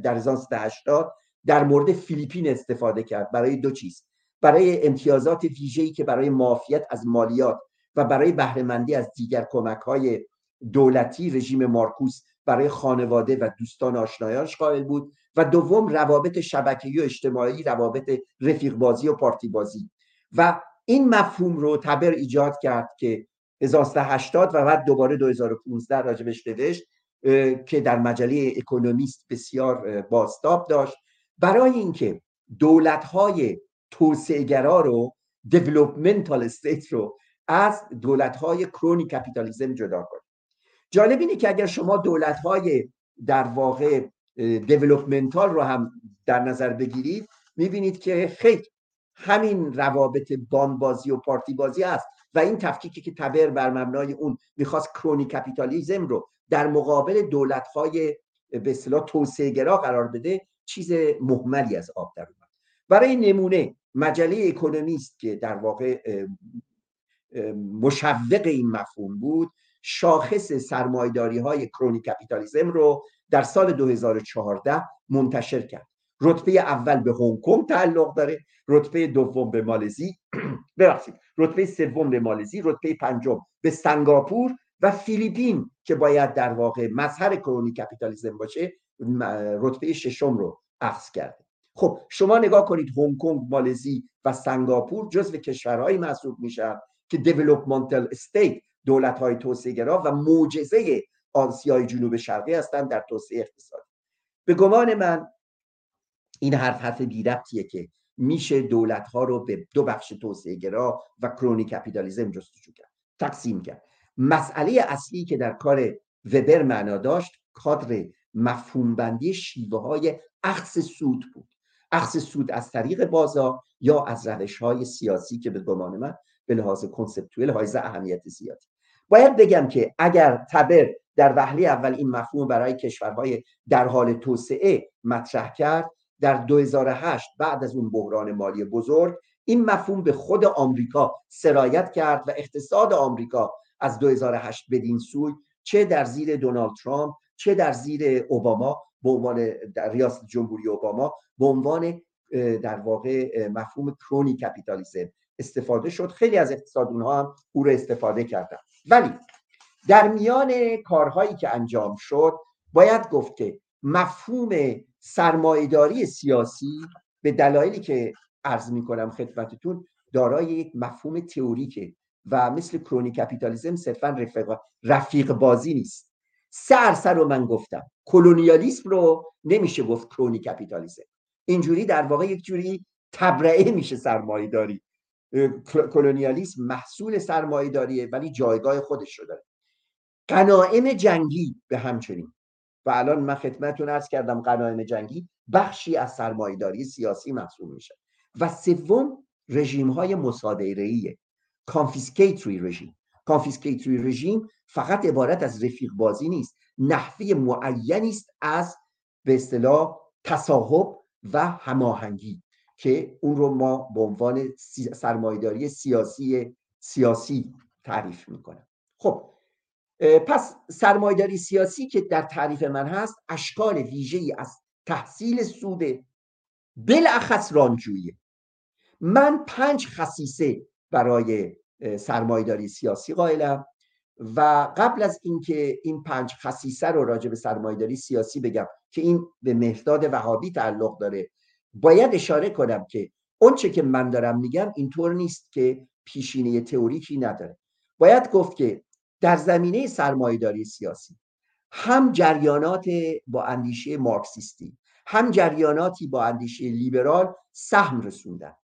در 1980 در مورد فیلیپین استفاده کرد. برای دو چیز. برای امتیازات ویژه‌ای که برای معافیت از مالیات و برای بهرهمندی از دیگر کمک های دولتی رژیم مارکوس برای خانواده و دوستان آشنایانش قائل بود و دوم روابط شبکه‌ای و اجتماعی روابط رفیق بازی و پارتی بازی و این مفهوم رو تبر ایجاد کرد که 1980 و بعد دوباره 2015 راجع بهش نوشت که در مجله اکونومیست بسیار بازتاب داشت. برای اینکه دولت های توسعه‌گرا رو developmental state رو از دولت های crony capitalism جدا کنه. جالب اینه که اگر شما دولت های در واقع developmental رو هم در نظر بگیرید می‌بینید که خیلی همین روابط بازی و پارتی بازی است و این تفکیکی که تبر بر مبنای اون می‌خواست crony capitalism رو در مقابل دولت های به اصطلاح توسعه قرار بده چیز مهملی از آب در اومد. برای نمونه مجله اکونومیست که در واقع مشوق این مفهوم بود شاخص سرمایه‌داری های crony capitalism رو در سال 2014 منتشر کرد. رتبه اول به هنگ کنگ تعلق داره رتبه دوم به مالزی. ببخشید رتبه سوم به مالزی رتبه پنجم به سنگاپور و فیلیپین که باید در واقع مظهر crony capitalism باشه رتبه ششم رو اخذ کرده. خب شما نگاه کنید هنگ کنگ مالزی و سنگاپور جزو کشورهایی محسوب میشن که developmental state دولت های توسعه و معجزه آسیای جنوب شرقی هستند در توسعه اقتصادی. به گمان من این حرف حرف بی که میشه دولت ها رو به دو بخش توسعه گرا و کرونی کپیتالیزم جستجو کرد تقسیم کرد. مسئله اصلی که در کار وبر معنا داشت کادر مفهوم بندی شیوه های اخص سود بود. اخص سود از طریق بازار یا از روش های سیاسی که به گمان من به لحاظ کنسپتویل های اهمیت زیادی. باید بگم که اگر تبر در وهله اول این مفهوم برای کشورهای در حال توسعه مطرح کرد در 2008 بعد از اون بحران مالی بزرگ این مفهوم به خود آمریکا سرایت کرد و اقتصاد آمریکا از 2008 بدین سوی چه در زیر دونالد ترامپ چه در زیر اوباما به عنوان در ریاست جمهوری اوباما به عنوان در واقع مفهوم crony capitalism. استفاده شد. خیلی از اقتصاددان ها هم او رو استفاده کردن. ولی در میان کارهایی که انجام شد باید گفت که مفهوم سرمایه‌داری سیاسی به دلایلی که عرض می کنم خدمتتون دارای یک مفهوم تئوریکه و مثل crony capitalism صرفا رفیق, رفیق بازی نیست. سه عرصه رو من گفتم. colonialism رو نمیشه گفت crony capitalism. اینجوری در واقع یک جوری تبرئه میشه سرمایه داری colonialism محصول سرمایه داریه ولی جایگاه خودش رو داره. غنائم جنگی به همچنین. و الان من خدمتتون عرض کردم غنائم جنگی بخشی از سرمایه‌داری سیاسی محسوب میشه. و سوم رژیم های مصادره confiscatory regime confiscatory regime فقط عبارت از رفیق بازی نیست. نحوه معینی است از به اصطلاح تصاحب و هماهنگی. که اون رو ما به عنوان سرمایداری سیاسی سیاسی تعریف می‌کنم. خب پس سرمایداری سیاسی که در تعریف من هست اشکال ویژه ای از تحصیل سود بالاخص رانجویی من پنج خصیصه برای سرمایداری سیاسی قائلم و قبل از اینکه این پنج خصیصه رو راجع به سرمایداری سیاسی بگم که این به مهداد وهابی تعلق داره باید اشاره کنم که اونچه که من دارم میگم اینطور نیست که پیشینه تئوریکی نداره. باید گفت که در زمینه سرمایهداری سیاسی هم جریانات با اندیشه مارکسیستی هم جریاناتی با اندیشه لیبرال سهم رسوندن.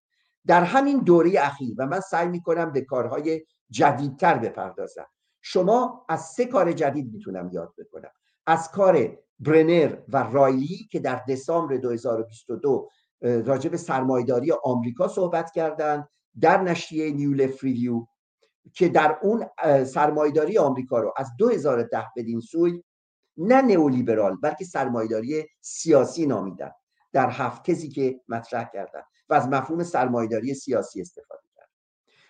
در همین دوره اخیر و من سعی می‌کنم به کارهای جدیدتر بپردازم. شما از سه کار جدید می‌تونم یاد بکنم. از کار برنر و رایلی که در دسامبر 2022 راجع به سرمایداری آمریکا صحبت کردند در نشریه نیو لف ریویو که در اون سرمایداری آمریکا رو از 2010 بدین سوی نه نئولیبرال بلکه سرمایداری سیاسی نامیدن. در هفت تزی که مطرح کردن و از مفهوم سرمایداری سیاسی استفاده کرد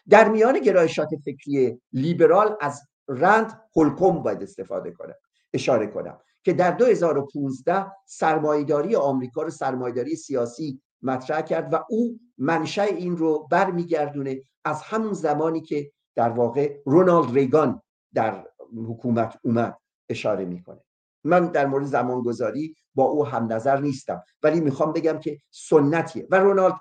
در میان گرایشات فکری لیبرال از رند هولکوم باید استفاده کنم اشاره کنم که در 2015 سرمایداری آمریکا رو سرمایداری سیاسی مطرح کرد و او منشأ این رو برمیگردونه از همون زمانی که در واقع رونالد ریگان در حکومت اومد اشاره می‌کنه. من در مورد زمانگذاری با او هم نظر نیستم ولی می‌خوام بگم که سنتیه و رونالد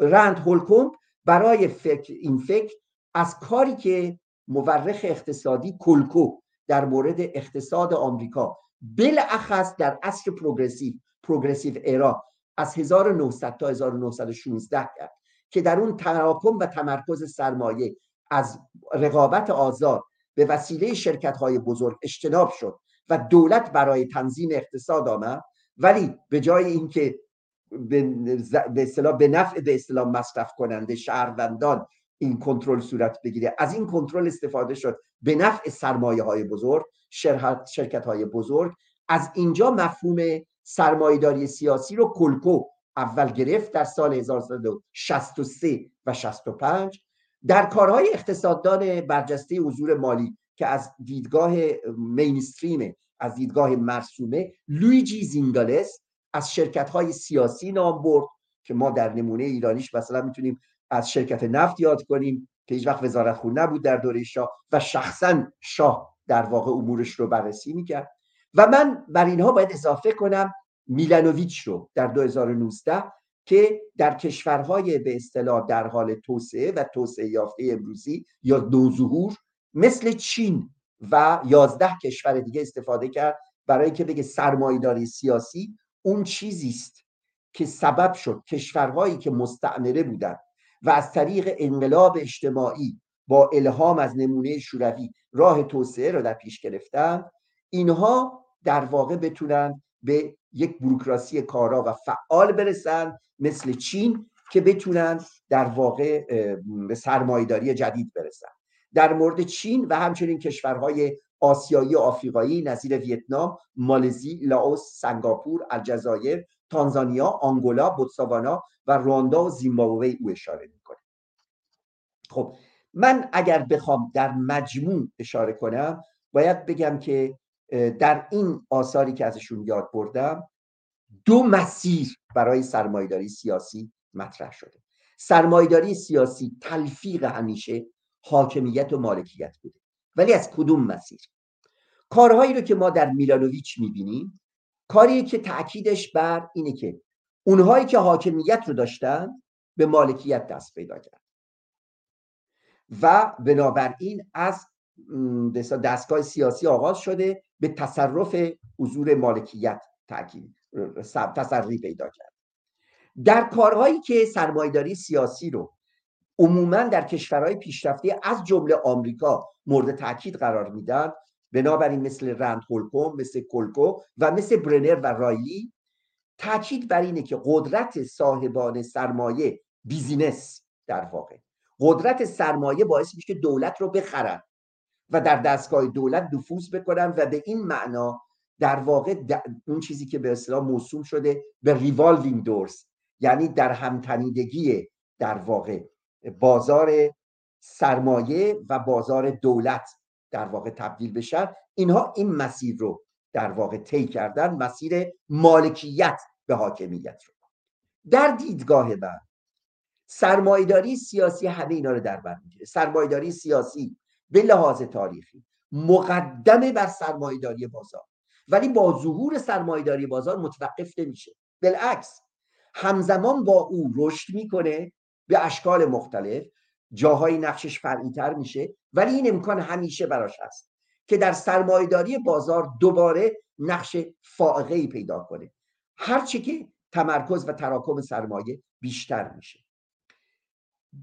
رند هولکومب برای فکر این فکر از کاری که مورخ اقتصادی کلکو در مورد اقتصاد آمریکا. بالاخص در عصر پروگرسیو پروگرسیو ایرا از 1900 تا 1916 کرد که در اون تراکم و تمرکز سرمایه از رقابت آزاد به وسیله شرکت های بزرگ اجتناب شد و دولت برای تنظیم اقتصاد آمد. ولی به جای اینکه به اصطلاح به نفع به اصطلاح مصرف کننده شهروندان این کنترل صورت بگیره. از این کنترل استفاده شد. به نفع سرمایه های بزرگ شرکت های بزرگ. از اینجا مفهوم سرمایهداری سیاسی رو کلکو اول گرفت در سال 1963 و 65 در کارهای اقتصاددان برجسته حضور مالی که از دیدگاه مینستریم از دیدگاه مرسومه لویجی زینگالس از شرکت های سیاسی نام برد که ما در نمونه ایرانیش مثلا می‌تونیم از شرکت نفت یاد کنیم که هیچ وقت وزارت خون نبود در دوره شاه و شخصا شاه در واقع امورش رو بررسی می‌کرد. و من بر اینها باید اضافه کنم میلانوویچ رو در 2019 که در کشورهای به اصطلاح در حال توسعه و توسعه یافته امروزی یا نوظهور مثل چین و یازده کشور دیگه استفاده کرد برای که بگه سرمایهداری سیاسی اون چیزی است که سبب شد کشورهایی که مستعمره بودند و از طریق انقلاب اجتماعی با الهام از نمونه شوروی راه توسعه را در پیش گرفتند اینها در واقع بتونن به یک بروکراسی کارا و فعال برسن مثل چین که بتونن در واقع به سرمایداری جدید برسن در مورد چین و همچنین کشورهای آسیایی و آفریقایی نظیر ویتنام، مالزی، لاوس، سنگاپور، الجزایر، تانزانیا، آنگولا، بوتسوانا و رواندا و زیمبابوه او اشاره می‌کنه. خب من اگر بخوام در مجموع اشاره کنم باید بگم که در این آثاری که ازشون یاد بردم دو مسیر برای سرمایداری سیاسی مطرح شده. سرمایداری سیاسی تلفیق همیشه حاکمیت و مالکیت بوده. ولی از کدوم مسیر؟ کارهایی رو که ما در میلانوویچ می‌بینیم کاری که تاکیدش بر اینه که اونهایی که حاکمیت رو داشتن به مالکیت دست پیدا کرد و بنابراین از دستگاه سیاسی آغاز شده به تصرف حضور مالکیت تاکید تسری پیدا کرد. در کارهایی که سرمایداری سیاسی رو عموما در کشورهای پیشرفته از جمله آمریکا مورد تاکید قرار میدن بنابراین مثل رندال هولکوم مثل کلکو و مثل برنر و رایلی تاکید بر اینه که قدرت صاحبان سرمایه business در واقع. قدرت سرمایه باعث میشه دولت رو بخرن و در دستگاه دولت نفوذ بکنن و به این معنا در واقع اون چیزی که به اصطلاح موسوم شده به ریوالوینگ دورز یعنی در همتنیدگی در واقع بازار سرمایه و بازار دولت در واقع تبدیل بشن اینها این مسیر رو در واقع طی کردن مسیر مالکیت به حاکمیت رو. در دیدگاه من سرمایداری سیاسی همه اینا رو در بر می‌گیره. سرمایداری سیاسی به لحاظ تاریخی مقدمه بر سرمایداری بازار. ولی با ظهور سرمایداری بازار متوقف نمیشه. بالعکس همزمان با او رشد می‌کنه به اشکال مختلف جاهای نقشش فرعیتر میشه ولی این امکان همیشه براش هست که در سرمایداری بازار دوباره نقش فائقه ای پیدا کنه. هرچه که تمرکز و تراکم سرمایه بیشتر میشه.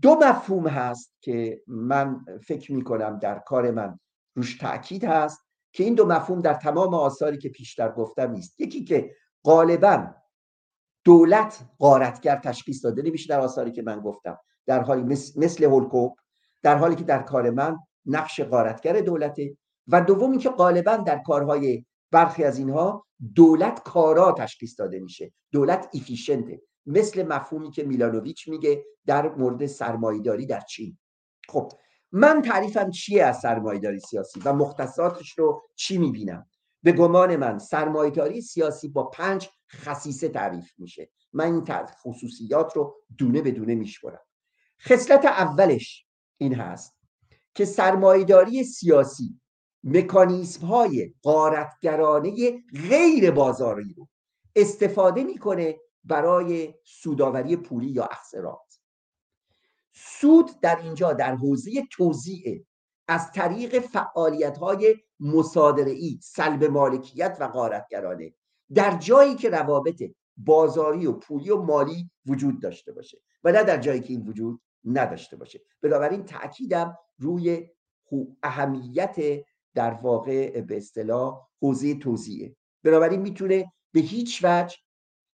دو مفهوم هست که من فکر می‌کنم در کار من روش تاکید هست که این دو مفهوم در تمام آثاری که پیشتر گفتم نیست. یکی که غالبا دولت قارتگر تشخیص داده نمیشه در آثاری که من گفتم. در حالی مثل, هولکوب در حالی که در کار من نقش قارتگر دولته و دومی که غالبا در کارهای برخی از اینها دولت کارا تشخیص داده میشه دولت ایفیشنته مثل مفهومی که میلانوویچ میگه در مورد سرمایداری در چین. خب من تعریفم چیه از سرمایداری سیاسی و مختصاتش رو چی می‌بینم؟ به گمان من سرمایداری سیاسی با پنج خصیصه تعریف میشه. من این خصوصیات رو دونه به دونه میشورم خصلت اولش این هست که سرمایداری سیاسی مکانیزم های قارتگرانه غیر بازاری رو استفاده می‌کنه برای سوداوری پولی یا اخسرات سود در اینجا در حوزه توزیع از طریق فعالیت های مصادره ای سلب مالکیت و غارتگرانه در جایی که روابط بازاری و پولی و مالی وجود داشته باشه و نه در جایی که این وجود نداشته باشه. بنابراین تاکیدم روی اهمیت در واقع به اصطلاح حوزه توزیعه. بنابراین می‌تونه به هیچ وجه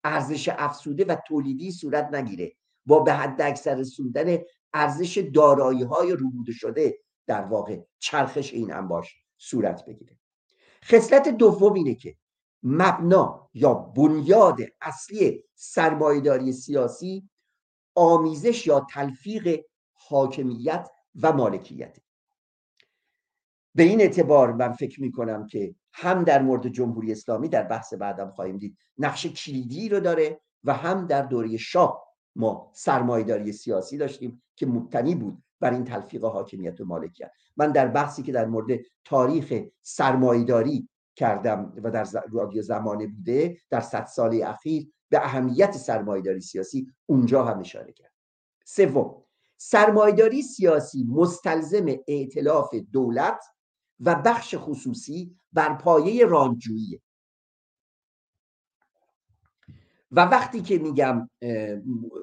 ارزش افسوده و تولیدی صورت نگیره. با به حد اکثر رسوندن ارزش دارایی های ربوده شده در واقع چرخش این انباش صورت بگیره. خصلت دوم اینه که مبنا یا بنیاد اصلی سرمایهداری سیاسی آمیزش یا تلفیق حاکمیت و مالکیت. به این اعتبار من فکر می کنم که هم در مورد جمهوری اسلامی در بحث بعدم خواهیم دید. نقش کلیدی رو داره و هم در دوره شاه ما سرمایداری سیاسی داشتیم که مبتنی بود بر این تلفیق حاکمیت و مالکیت. من در بحثی که در مورد تاریخ سرمایداری کردم و در رادیو زمانه بوده در صد سال اخیر به اهمیت سرمایداری سیاسی اونجا هم اشاره کرد. سوم سرمایداری سیاسی مستلزم ائتلاف دولت و بخش خصوصی بر پایه رانجویی و وقتی که میگم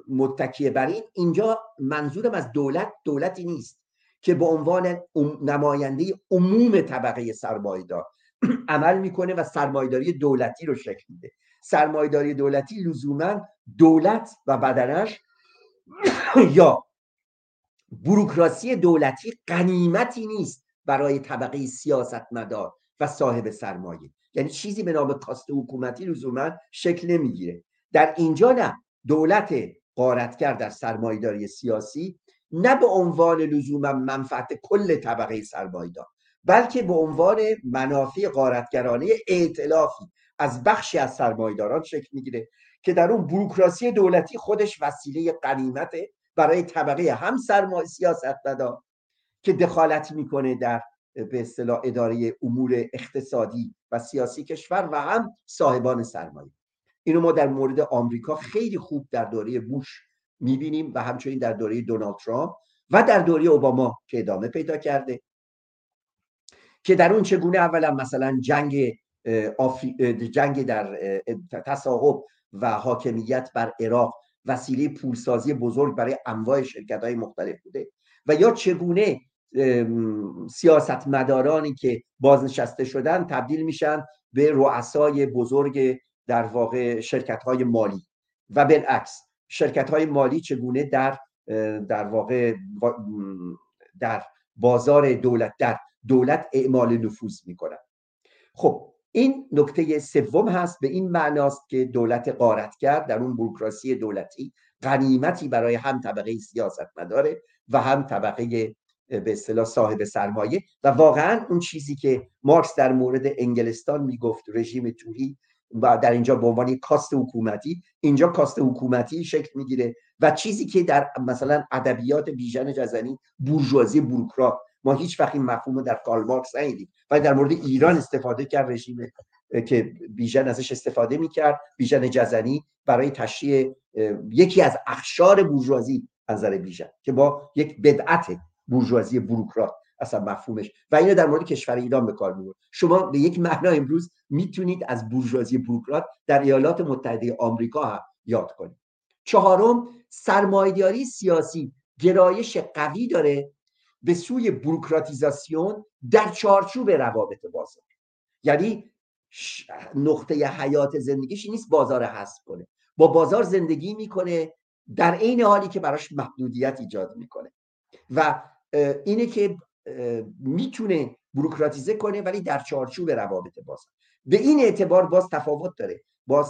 متکیه بر این اینجا منظورم از دولت دولتی نیست که به عنوان نماینده عموم طبقه سرمایدار عمل می‌کنه و سرمایداری دولتی رو شکل میده. سرمایداری دولتی لزوما دولت و بدنش یا بروکراسی دولتی قنیمتی نیست برای طبقه سیاستمدار و صاحب سرمایه. یعنی چیزی به نام کاست حکومتی لزوما شکل نمی‌گیره. در اینجا نه. دولت قارتگر در سرمایداری سیاسی نه به عنوان لزوما منفعت کل طبقه سرمایدار بلکه به عنوان منافع قارتگرانه ائتلافی از بخشی از سرمایداران شکل می‌گیره که در اون بروکراسی دولتی خودش وسیله قنیمته برای طبقه هم سرمایه سیاست که دخالت می‌کنه در به اصطلاح اداره امور اقتصادی و سیاسی کشور و هم صاحبان سرمایه. اینو ما در مورد آمریکا خیلی خوب در دوره بوش می‌بینیم و همچنین در دوره دونالد ترامپ و در دوره اوباما که ادامه پیدا کرده که در اون چگونه اولا مثلا جنگ جنگ در تصاحب و حاکمیت بر عراق وسیله پولسازی بزرگ برای انواع شرکت های مختلف بوده. و یا چگونه سیاستمدارانی که بازنشسته شدن تبدیل میشن به رؤسای بزرگ در واقع شرکت های مالی. و بالعکس شرکت های مالی چگونه در در واقع در بازار دولت در دولت اعمال نفوذ می‌کنن. خب این نکته سوم هست به این معناست که دولت قارت کرد در اون بروکراسی دولتی غنیمتی برای هم طبقه سیاست مداره و هم طبقه به اصطلاح صاحب سرمایه. و واقعا اون چیزی که مارکس در مورد انگلستان می‌گفت رژیم توری و در اینجا به عنوان کاست حکومتی اینجا کاست حکومتی شکل می‌گیره. و چیزی که در مثلا ادبیات بیژن جزنی بورژوازی بوروکرات ما هیچ وقت این مفهوم رو در کارل مارکس ندیدیم. ولی در مورد ایران استفاده کرد رژیم که بیژن ازش استفاده می‌کرد. بیژن جزنی برای تشریح یکی از اخشار بورژوازی از نظر بیژن که با یک بدعت بورژوازی بروکرات اصلا مفهومش. و اینو در مورد کشور ایران به کار می‌برد. شما به یک معنا امروز می‌تونید از بورژوازی بروکرات در ایالات متحده آمریکا هم یاد کنید. چهارم سرمایه‌داری سیاسی. گرایش قوی داره به سوی بروکراتیزاسیون در چارچوب روابط بازار. یعنی نقطه حیات زندگیش نیست بازار حذف کنه. با بازار زندگی می‌کنه در عین حالی که براش محدودیت ایجاد می‌کنه. و اینه که می‌تونه بروکراتیزه کنه ولی در چارچوب روابط بازار. به این اعتبار باز تفاوت داره. با,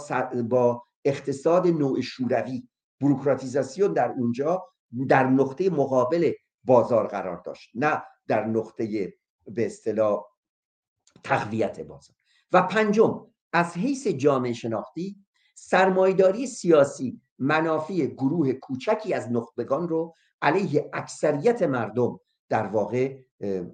با اقتصاد نوع شوروی بروکراتیزاسیون در اونجا در نقطه مقابل بازار قرار داشت نه در نقطه به اصطلاح تقویت بازار. و پنجم از حیث جامعه شناختی سرمایداری سیاسی منافع گروه کوچکی از نخبگان رو علیه اکثریت مردم در واقع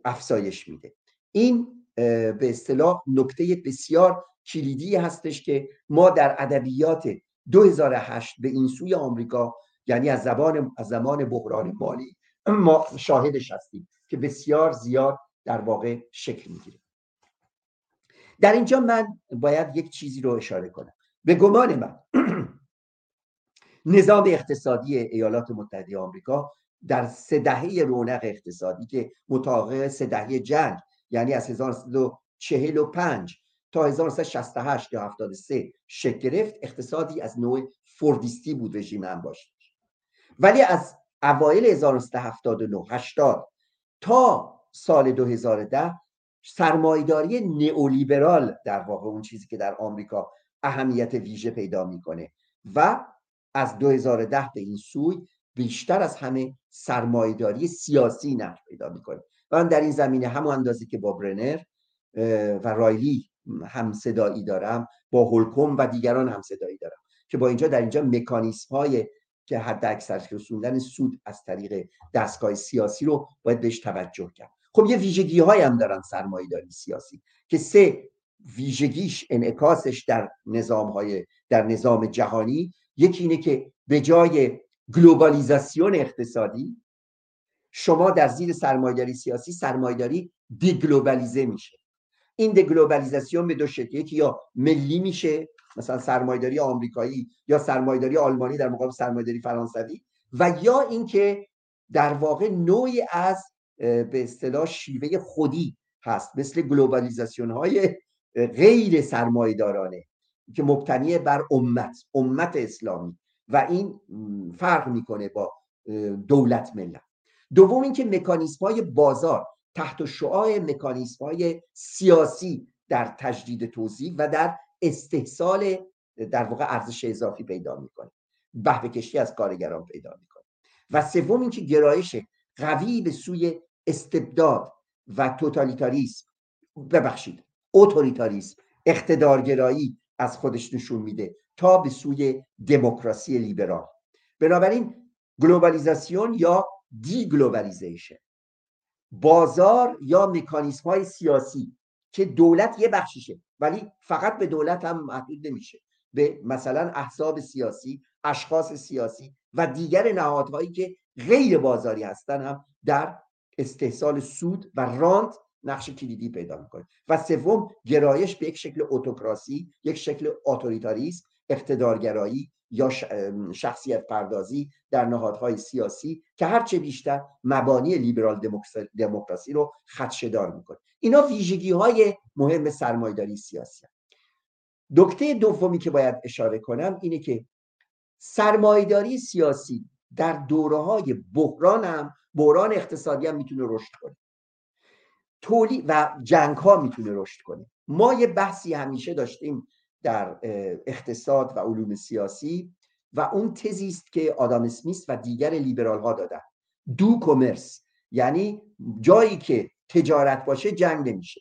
افزایش میده. این به اصطلاح نکته بسیار کلیدی هستش که ما در ادبیات 2008 به این سوی آمریکا یعنی از زبان از زمان بحران مالی ما شاهدش هستیم که بسیار زیاد در واقع شکل می‌گیره. در اینجا من باید یک چیزی رو اشاره کنم. به گمان من نظام اقتصادی ایالات متحده آمریکا در سه دهه رونق اقتصادی که مطابق سه دهه جنگ یعنی از 1945 تا 1968 یا 73 شکل گرفت اقتصادی از نوع فوردیستی بود رژیم هم باشه ولی از اوایل 1979 80 تا سال 2010 سرمایداری نئولیبرال در واقع اون چیزی که در آمریکا اهمیت ویژه پیدا می‌کنه و از 2010 به این سوی بیشتر از همه سرمایداری سیاسی نقش پیدا می‌کنه. و من در این زمینه همون اندازی که با برنر و رایلی هم صدایی دارم با هولکوم و دیگران هم صدایی دارم که با اینجا در اینجا مکانیسم های که حد اکثر رسوندن سود از طریق دستگاه سیاسی رو باید بهش توجه کرد. خب یه ویژگی های هم دارن سرمایه سیاسی که سه ویژگیش انعکاسش در نظام های در نظام جهانی یکی اینه که به جای گلوبالیزاسیون اقتصادی شما در زیر سرمایداری سیاسی سرمایداری دیگلوبالیزه میشه. این دیگلوبالیزاسیون به دو شکل یکی یا ملی میشه مثلا سرمایداری آمریکایی یا سرمایداری آلمانی در مقابل سرمایداری فرانسوی و یا اینکه در واقع نوعی از به اصطلاح شیوه خودی هست مثل گلوبالیزاسیون های غیر سرمایدارانه که مبتنی بر امت امت اسلامی و این فرق می‌کنه با دولت ملت. دوم اینکه مکانیسم های بازار تحت شعاع مکانیسم های سیاسی در تجدید توزیع و در استحصال در واقع ارزش اضافی پیدا می‌کنه. بهره کشی از کارگران پیدا می‌کنه. و سوم اینکه گرایش قوی به سوی استبداد و توتالیتاریسم. ببخشید اوتوریتاریسم اقتدارگرایی از خودش نشون میده تا به سوی دموکراسی لیبرال. بنابراین گلوبالیزاسیون یا deglobalization بازار یا مکانیسم های سیاسی که دولت یه بخشیشه ولی فقط به دولت هم محدود نمیشه. به مثلا احزاب سیاسی اشخاص سیاسی و دیگر نهادهایی که غیر بازاری هستن هم در استحصال سود و رانت نقش کلیدی پیدا می‌کنه و سوم گرایش به یک شکل اتوکراسی یک شکل اتوریتاریسم اقتدارگرایی یا شخصیت پردازی در نهادهای سیاسی که هرچه بیشتر مبانی لیبرال دموکراسی رو خدشدار می‌کنه. اینا ویژگی های مهم سرمایداری سیاسی هم. دکته دومی که باید اشاره کنم اینه که سرمایداری سیاسی در دوره های بحران هم بحران اقتصادی هم می‌تونه رشد کنه. تولی و جنگ ها می‌تونه رشد کنه. ما یه بحثی همیشه داشتیم در اقتصاد و علوم سیاسی و اون تزی است که آدام اسمیس و دیگر لیبرال ها دادن. دو کمرس یعنی جایی که تجارت باشه جنگ نمیشه.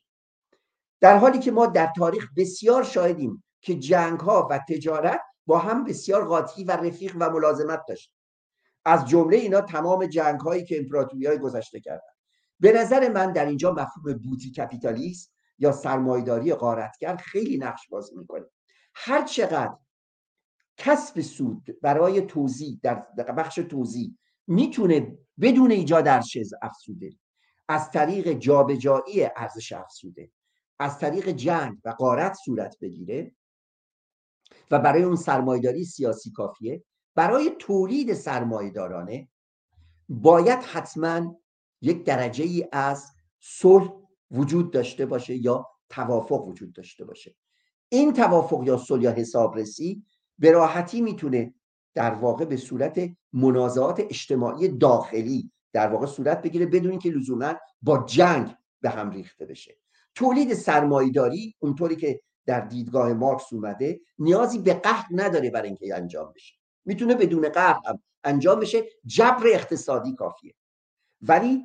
در حالی که ما در تاریخ بسیار شاهدیم که جنگ ها و تجارت با هم بسیار قاطی و رفیق و ملازمت داشت از جمله اینا تمام جنگ هایی که امپراتوری های گذشته کردن. به نظر من در اینجا مفهوم بوتی کپیتالیست یا سرمایداری قارتگر خیلی نقش بازی می‌کنه. هر چقدر کسب سود برای توزیع در بخش توزیع می‌تونه بدون ایجاد ارزش افزوده از طریق جابجایی ارزش افزوده از طریق جنگ و قارت صورت بگیره و برای اون سرمایداری سیاسی کافیه. برای تولید سرمایدارانه باید حتما یک درجه ای از صلح وجود داشته باشه یا توافق وجود داشته باشه. این توافق یا صلح یا حسابرسی به راحتی می‌تونه در واقع به صورت منازعات اجتماعی داخلی در واقع صورت بگیره بدون اینکه لزوما با جنگ به هم ریخته بشه. تولید سرمایداری اونطوری که در دیدگاه مارکس اومده نیازی به قهر نداره برای اینکه انجام بشه. می‌تونه بدون قهر انجام بشه. جبر اقتصادی کافیه. ولی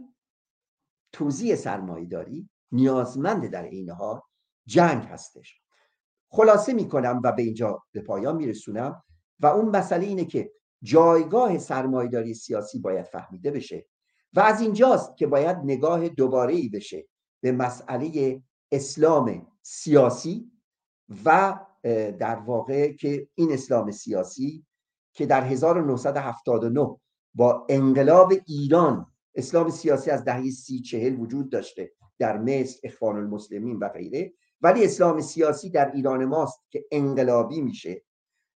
توزیع سرمایهداری نیازمند در این حال جنگ هستش. خلاصه می‌کنم و به اینجا به پایان میرسونم و اون مسئله اینه که جایگاه سرمایداری سیاسی باید فهمیده بشه و از اینجاست که باید نگاه دوباره ای بشه به مسئله اسلام سیاسی و در واقع که این اسلام سیاسی که در 1979 با انقلاب ایران اسلام سیاسی از دهه سی چهل وجود داشته در مصر اخوان المسلمین و غیره. ولی اسلام سیاسی در ایران ماست که انقلابی میشه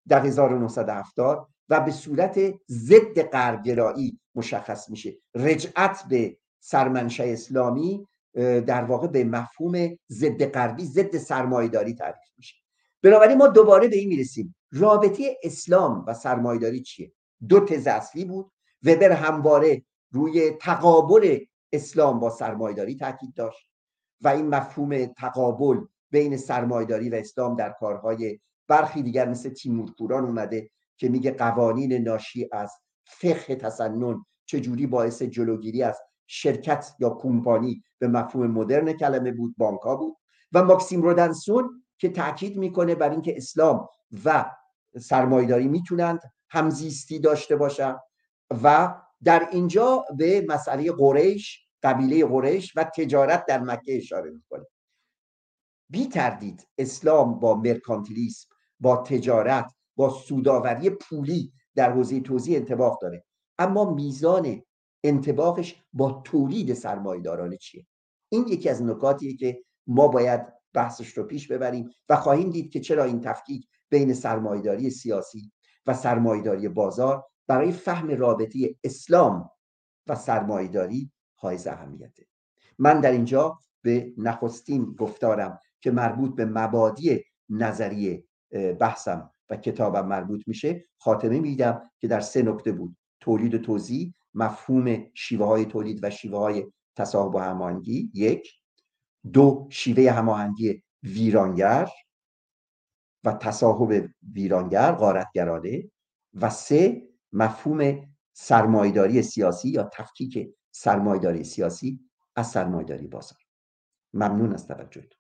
در 1970 و به صورت ضد غربگرایی مشخص میشه. رجعت به سرمنشه اسلامی در واقع به مفهوم ضد غربی ضد سرمایداری تعریف میشه. بنابراین ما دوباره به این می‌رسیم. رابطه اسلام و سرمایداری چیه؟ دو تز اصلی بود. وبر همواره روی تقابل اسلام با سرمایداری تاکید داشت و این مفهوم تقابل بین سرمایداری و اسلام در کارهای برخی دیگر مثل تیمور پوران اومده که میگه قوانین ناشی از فقه تسنن چجوری باعث جلوگیری از شرکت یا کمپانی به مفهوم مدرن کلمه بود بانکا بود. و ماکسیم رودنسون که تاکید می‌کنه بر اینکه اسلام و سرمایداری می‌تونند همزیستی داشته باشن و در اینجا به مسئله قریش قبیله قریش و تجارت در مکه اشاره می‌کنه. بی تردید اسلام با مرکانتیلیسم با تجارت با سوداوری پولی در حوزه توزیع انتباق داره. اما میزان انتباقش با تولید سرمایدارانه چیه؟ این یکی از نکاتیه که ما باید بحثش رو پیش ببریم و خواهیم دید که چرا این تفکیک بین سرمایداری سیاسی و سرمایداری بازار برای فهم رابطه اسلام و سرمایداری های اهمیته. من در اینجا به نخستین گفتارم که مربوط به مبادی نظریه بحثم و کتابم مربوط میشه خاتمه میدم که در سه نکته بود تولید و توضیح مفهوم شیوه های تولید و شیوه های تصاحب و هماهنگی یک. دو شیوه هماهنگی ویرانگر و تصاحب ویرانگر غارتگرانه. و سه مفهوم سرمایداری سیاسی یا تفکیک سرمایداری سیاسی از سرمایداری بازار. ممنون از توجهتون.